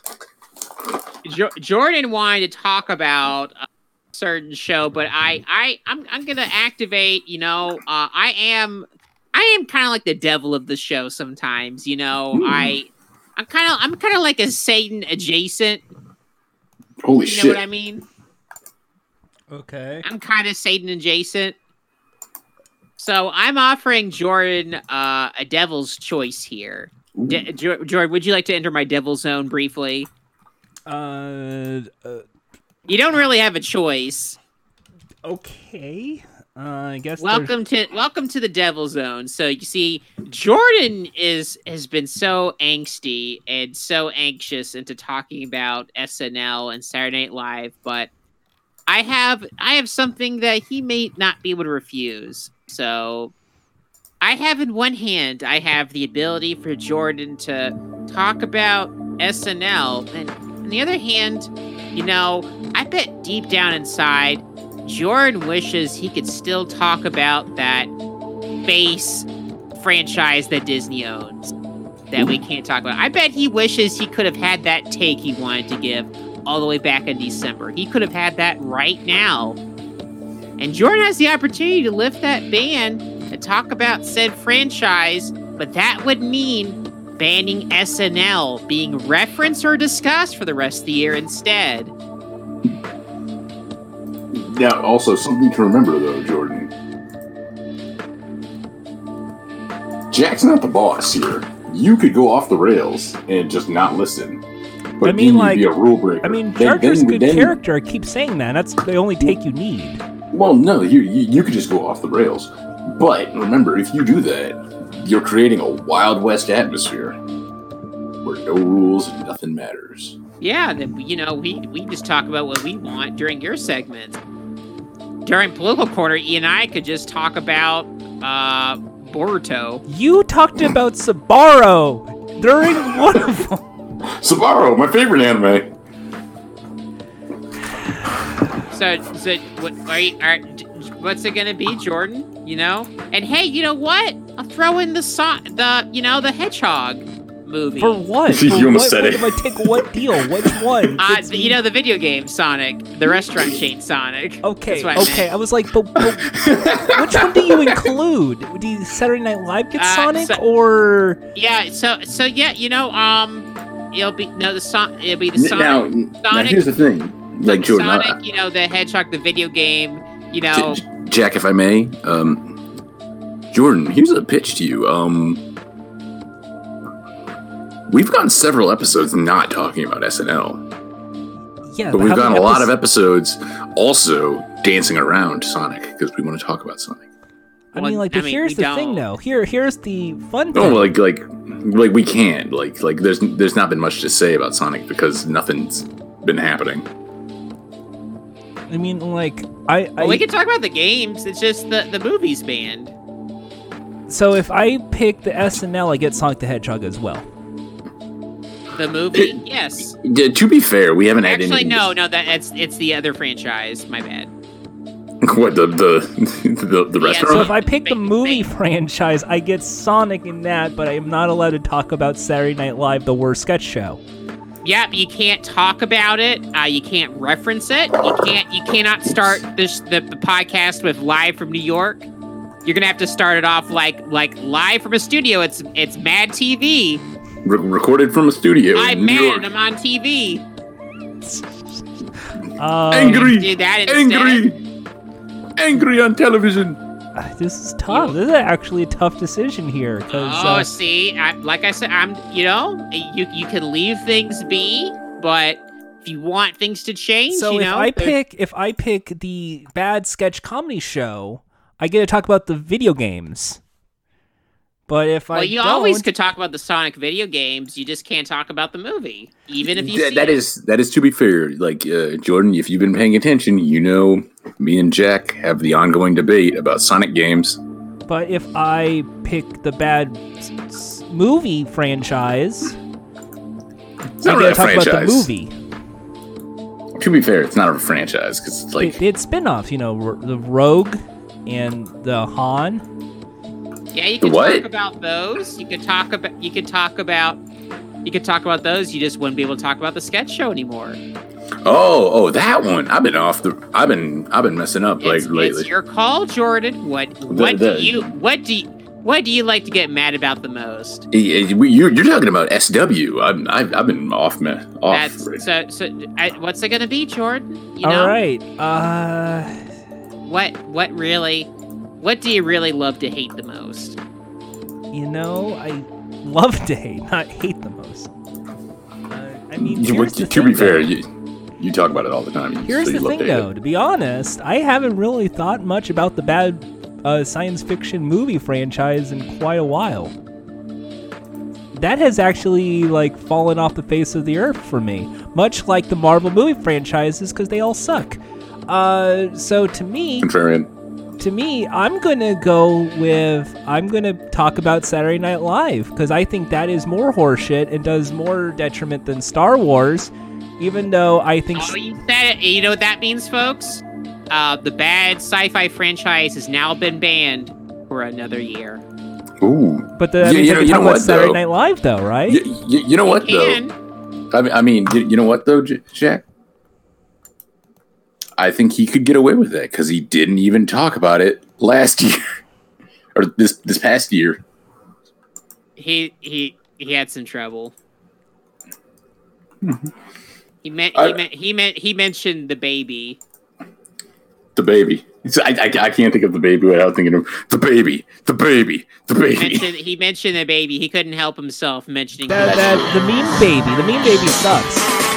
jo- Jordan wanted to talk about a certain show, but I I I'm I'm gonna activate. You know, uh, I am I am kind of like the devil of the show sometimes. You know, I I'm kind of I'm kind of like a Satan adjacent. holy You know shit. what I mean? Okay. I'm kind of Satan adjacent. So I'm offering Jordan uh, a devil's choice here. De- Jordan, would you like to enter my devil zone briefly? Uh, uh, You don't really have a choice. okay. Uh, I guess. there's- Welcome to welcome to the devil zone. So you see, Jordan is has been so angsty and so anxious into talking about SNL and Saturday Night Live, but I have I have something that he may not be able to refuse. So I have in one hand, I have the ability for Jordan to talk about SNL. And on the other hand, you know, I bet deep down inside, Jordan wishes he could still talk about that base franchise that Disney owns that we can't talk about. I bet he wishes he could have had that take he wanted to give all the way back in December. He could have had that right now. And Jordan has the opportunity to lift that ban and talk about said franchise, but that would mean banning SNL being referenced or discussed for the rest of the year instead. Now, also something to remember though, Jordan. Jack's not the boss here. You could go off the rails and just not listen. But I mean, you'd like- be a rule breaker. I mean, Then- Jar then- good then- character. I keep saying that. That's the only take you need. Well, no, you, you you could just go off the rails. But remember, if you do that, you're creating a Wild West atmosphere where no rules and nothing matters. Yeah, then you know we we just talk about what we want during your segments. During political corner, E and I could just talk about uh Boruto. You talked about Sabaro during one of them. Sabaro, my favorite anime. So, so what are you? Are, what's it gonna be, Jordan? You know? And hey, you know what? I'll throw in the so- the you know the hedgehog movie. For what? You For almost what, said what it. If I take what deal? Which one? uh, Gets the- you know the video game Sonic, the restaurant chain Sonic. Okay, That's what I okay. meant. I was like, but, but which one do you include? Do you Saturday Night Live get Uh, Sonic so- or Yeah. So, so yeah, you know, um, it'll be no the son. It'll be the Sonic. now, now, here's the thing. Like Jordan, I- Sonic, you know, the Hedgehog, the video game. You know, J- J- Jack, if I may, um, Jordan, here's a pitch to you. Um, we've gone several episodes not talking about SNL, yeah? but we've how gone a many lot of episodes- episodes also dancing around Sonic because we want to talk about Sonic. I Well, mean, like, I but mean, here's the thing, don't. though. Here, here's the fun No, thing. like like like we can't like like there's there's not been much to say about Sonic because nothing's been happening. I mean, like, I, I we can talk about the games. It's just the the movies banned. so if I pick the SNL, I get Sonic the Hedgehog as well. The movie, yes. Yeah, to be fair, we haven't had Actually, any. no, no, that it's it's the other franchise. My bad. What the the the, the Yeah, restaurant? So if I pick the movie franchise, I get Sonic in that, but I am not allowed to talk about Saturday Night Live, the worst sketch show. Yep, you can't talk about it. Uh, you can't reference it. You can't. You cannot start this the, the podcast with live from New York. You're gonna have to start it off like like live from a studio. It's it's Mad TV. Re- recorded from a studio. I'm New mad York. I'm on TV. Um, Angry, Do that angry, angry on television. This is tough. This is actually a tough decision here because Oh, uh, see, I, like I said, I'm. You know, you you can leave things be, but if you want things to change, so you if I pick if I pick the bad sketch comedy show, I get to talk about the video games. But if I Well, I you don't, always could talk about the Sonic video games. You just can't talk about the movie, even if you. Th- see that it. is that is to be fair. Like uh, Jordan, if you've been paying attention, you know me and Jack have the ongoing debate about Sonic games. but if I pick the bad s- s- movie franchise, It's not get really to a talk about the franchise. movie. To be fair, it's not a franchise because it's like It, it's spin-offs, you know, R- the Rogue and the Han. Yeah, you The could what? talk about those. You could talk about. You could talk about. You could talk about those. You just wouldn't be able to talk about the sketch show anymore. oh oh that one. I've been off the. I've been I've been messing up like It's, lately. it's your call, Jordan. What what the- do you what do you, what do you like to get mad about the most? We- You're, you're talking about SW. I'm, I've, I've been off, man. Off. That's so so. I, what's it gonna be, Jordan? You know All right. Uh, what what really? What do you really love to hate the most? you know, I love to hate, not hate the most. Uh, I mean, You- to to thing, be fair, you, you talk about it all the time. Here's so the thing, to hate it. though. To be honest, I haven't really thought much about the bad uh, science fiction movie franchise in quite a while. That has actually like fallen off the face of the earth for me, much like the Marvel movie franchises, because they all suck. Uh, so to me, Contrarian. To me, I'm gonna go with I'm gonna talk about Saturday Night Live because I think that is more horseshit and does more detriment than Star Wars. Even though I think Oh, you said it. You know what that means, folks? Uh, the bad sci-fi franchise has now been banned for another year. Ooh. But the, I Yeah, mean, you know- can you know what, Saturday though? Night Live, though, right? Y- y- you know what though? I mean, I mean, you you know what though, Jack? I think he could get away with that because he didn't even talk about it last year or this this past year. he he he had some trouble. Mm-hmm. he meant I- he meant he meant he mentioned the baby. The baby. It's- I, I, I can't think of the baby without thinking of the baby, the baby, the baby. Mentioned, he mentioned the baby. He couldn't help himself mentioning. That, the that the meme baby, the meme baby sucks.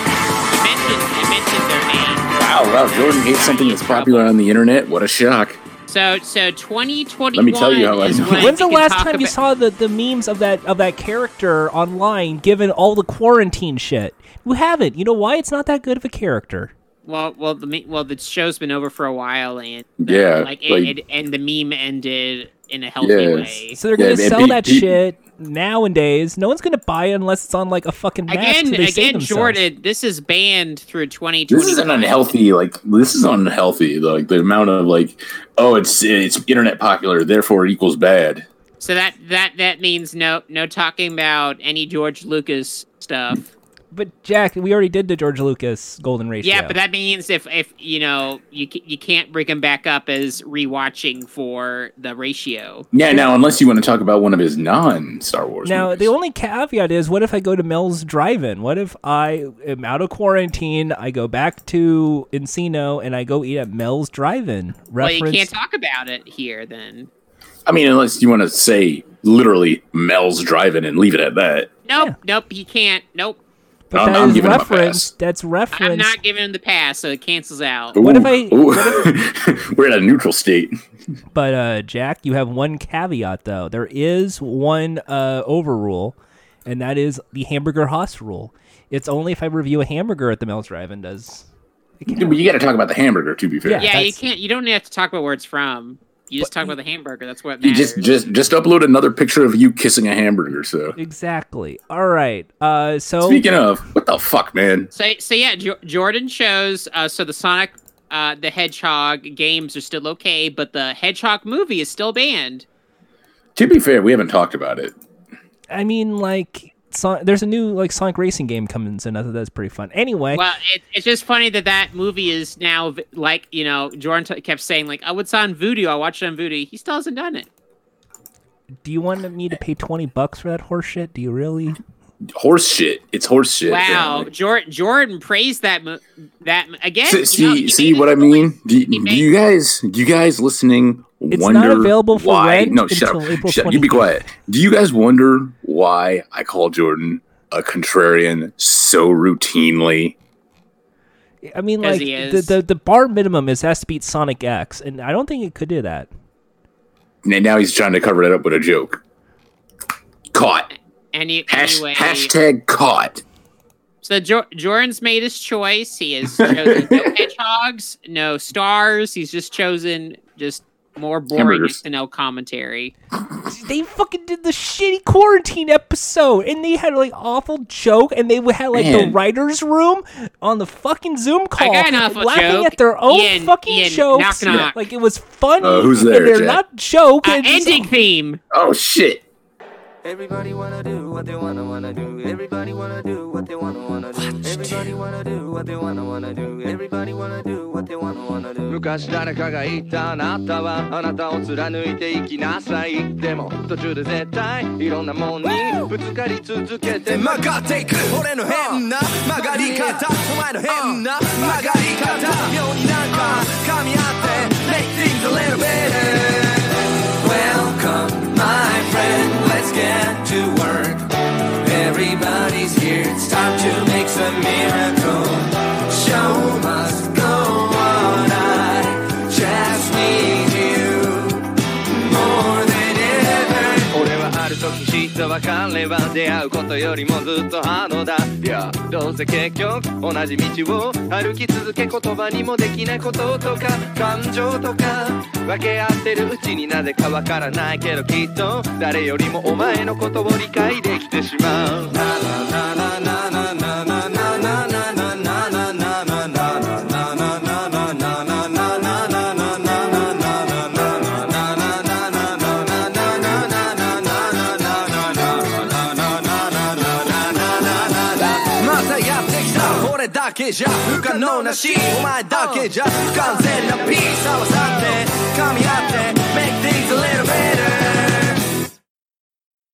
Wow, wow, Jordan hates something that's popular on the internet. What a shock. So so 2021. Let me tell you how I know. when When's the last talk time you saw the, the memes of that of that character online given all the quarantine shit? You haven't. You know why? It's not that good of a character. Well, well, the well, the show's been over for a while, and uh, Yeah, like, it, like- it, and the meme ended in a healthy Yes. way. So they're Yeah, gonna and sell pe- that pe- shit nowadays. No one's gonna buy it unless it's on like a fucking mask. Again, they again. Jordan, this is banned through 2020. This is an unhealthy, like this is unhealthy. Like the amount of like, oh, it's it's internet popular, therefore it equals bad. So that that that means no no talking about any George Lucas stuff. But Jack, we already did the George Lucas Golden Ratio. Yeah, but that means if if you know you you can't bring him back up as rewatching for the ratio. Yeah, now unless you want to talk about one of his non Star Wars. Now, movies. the only caveat is what if I go to Mel's Drive-In? What if I am out of quarantine, I go back to Encino, and I go eat at Mel's Drive-In? Well, you can't talk about it here then. I mean, unless you want to say literally Mel's driving and leave it at that. Nope, Yeah. nope, he can't. Nope. But I'm- that I'm is giving him a reference. pass. That's reference. I'm not giving him the pass, so it cancels out. What if Ooh, I- ooh. We're in a neutral state. But uh, Jack, you have one caveat though. There is one uh, overrule, and that is the hamburger Haas rule. It's only if I review a hamburger at the Mel's Drive-In does. it count. But you got to talk about the hamburger. To be fair, Yeah. Yeah, you can't. You don't have to talk about where it's from. You just talk about the hamburger. That's what you just just just upload another picture of you kissing a hamburger. So Exactly. All right. Uh, so speaking of, what the fuck, man? So, so yeah, jo- Jordan shows. Uh, so the Sonic, uh, the Hedgehog games are still okay, but the Hedgehog movie is still banned. To be fair, we haven't talked about it. I mean, like, Son- there's a new like Sonic Racing game coming soon. I thought that's pretty fun. Anyway, Well, it, it's just funny that that movie is now like you know Jordan t- kept saying like, oh, it's on Vudu. I watched it on Vudu. He still hasn't done it. do you want me to pay twenty bucks for that horse shit? Do you really? Horse shit. It's horse shit. wow, apparently. Jordan Jordan praised that mo- that mo- again. See, you know, see, he see made what I mean? Do, do you guys, do you guys listening It's wonder not available for why? rent no, shut until up. April Shut up. You be quiet. Do you guys wonder why I call Jordan a contrarian so routinely? I mean, like the, the the bar minimum is has to beat Sonic X, and I don't think it could do that. And now he's trying to cover it up with a joke. Caught. Any, Hash, anyway, hashtag caught. So jo- Jordan's made his choice. He has chosen no hedgehogs, no stars. He's just chosen just more boring Hamburgers. SNL commentary. They fucking did the shitty quarantine episode, and they had like awful joke, and they had like the writers' room on the fucking Zoom call, got an awful laughing joke. at their own Ian- fucking Ian, jokes. knock, knock. Like it was funny. Uh, who's and there, they're Jack? not joke. Uh, and just- ending theme. Oh, shit. Everybody wanna do what they wanna wanna do. Everybody wanna do what they wanna wanna do. Everybody wanna do what they wanna wanna do. Everybody wanna do what they wanna wanna do. 昔誰かが言ったあなたはあなたを貫いていきなさいでも途中で絶対いろんなもんにぶつかり続けて曲がっていく俺の変な曲がり方お前の変な曲がり方妙になんか噛み合って Make things a little better Welcome my friend let's get to work. Everybody's here it's time to make some miracle. Show must 別れは出会うことよりもずっとハードだいやどうせ結局同じ道を歩き続け言葉にもできないこととか感情とか分け合ってるうちになぜかわからないけどきっと誰よりもお前のことを理解できてしまうけじゃ不可能なしお前だけじゃ不完全なピース合わさって噛み合って。Make things a little better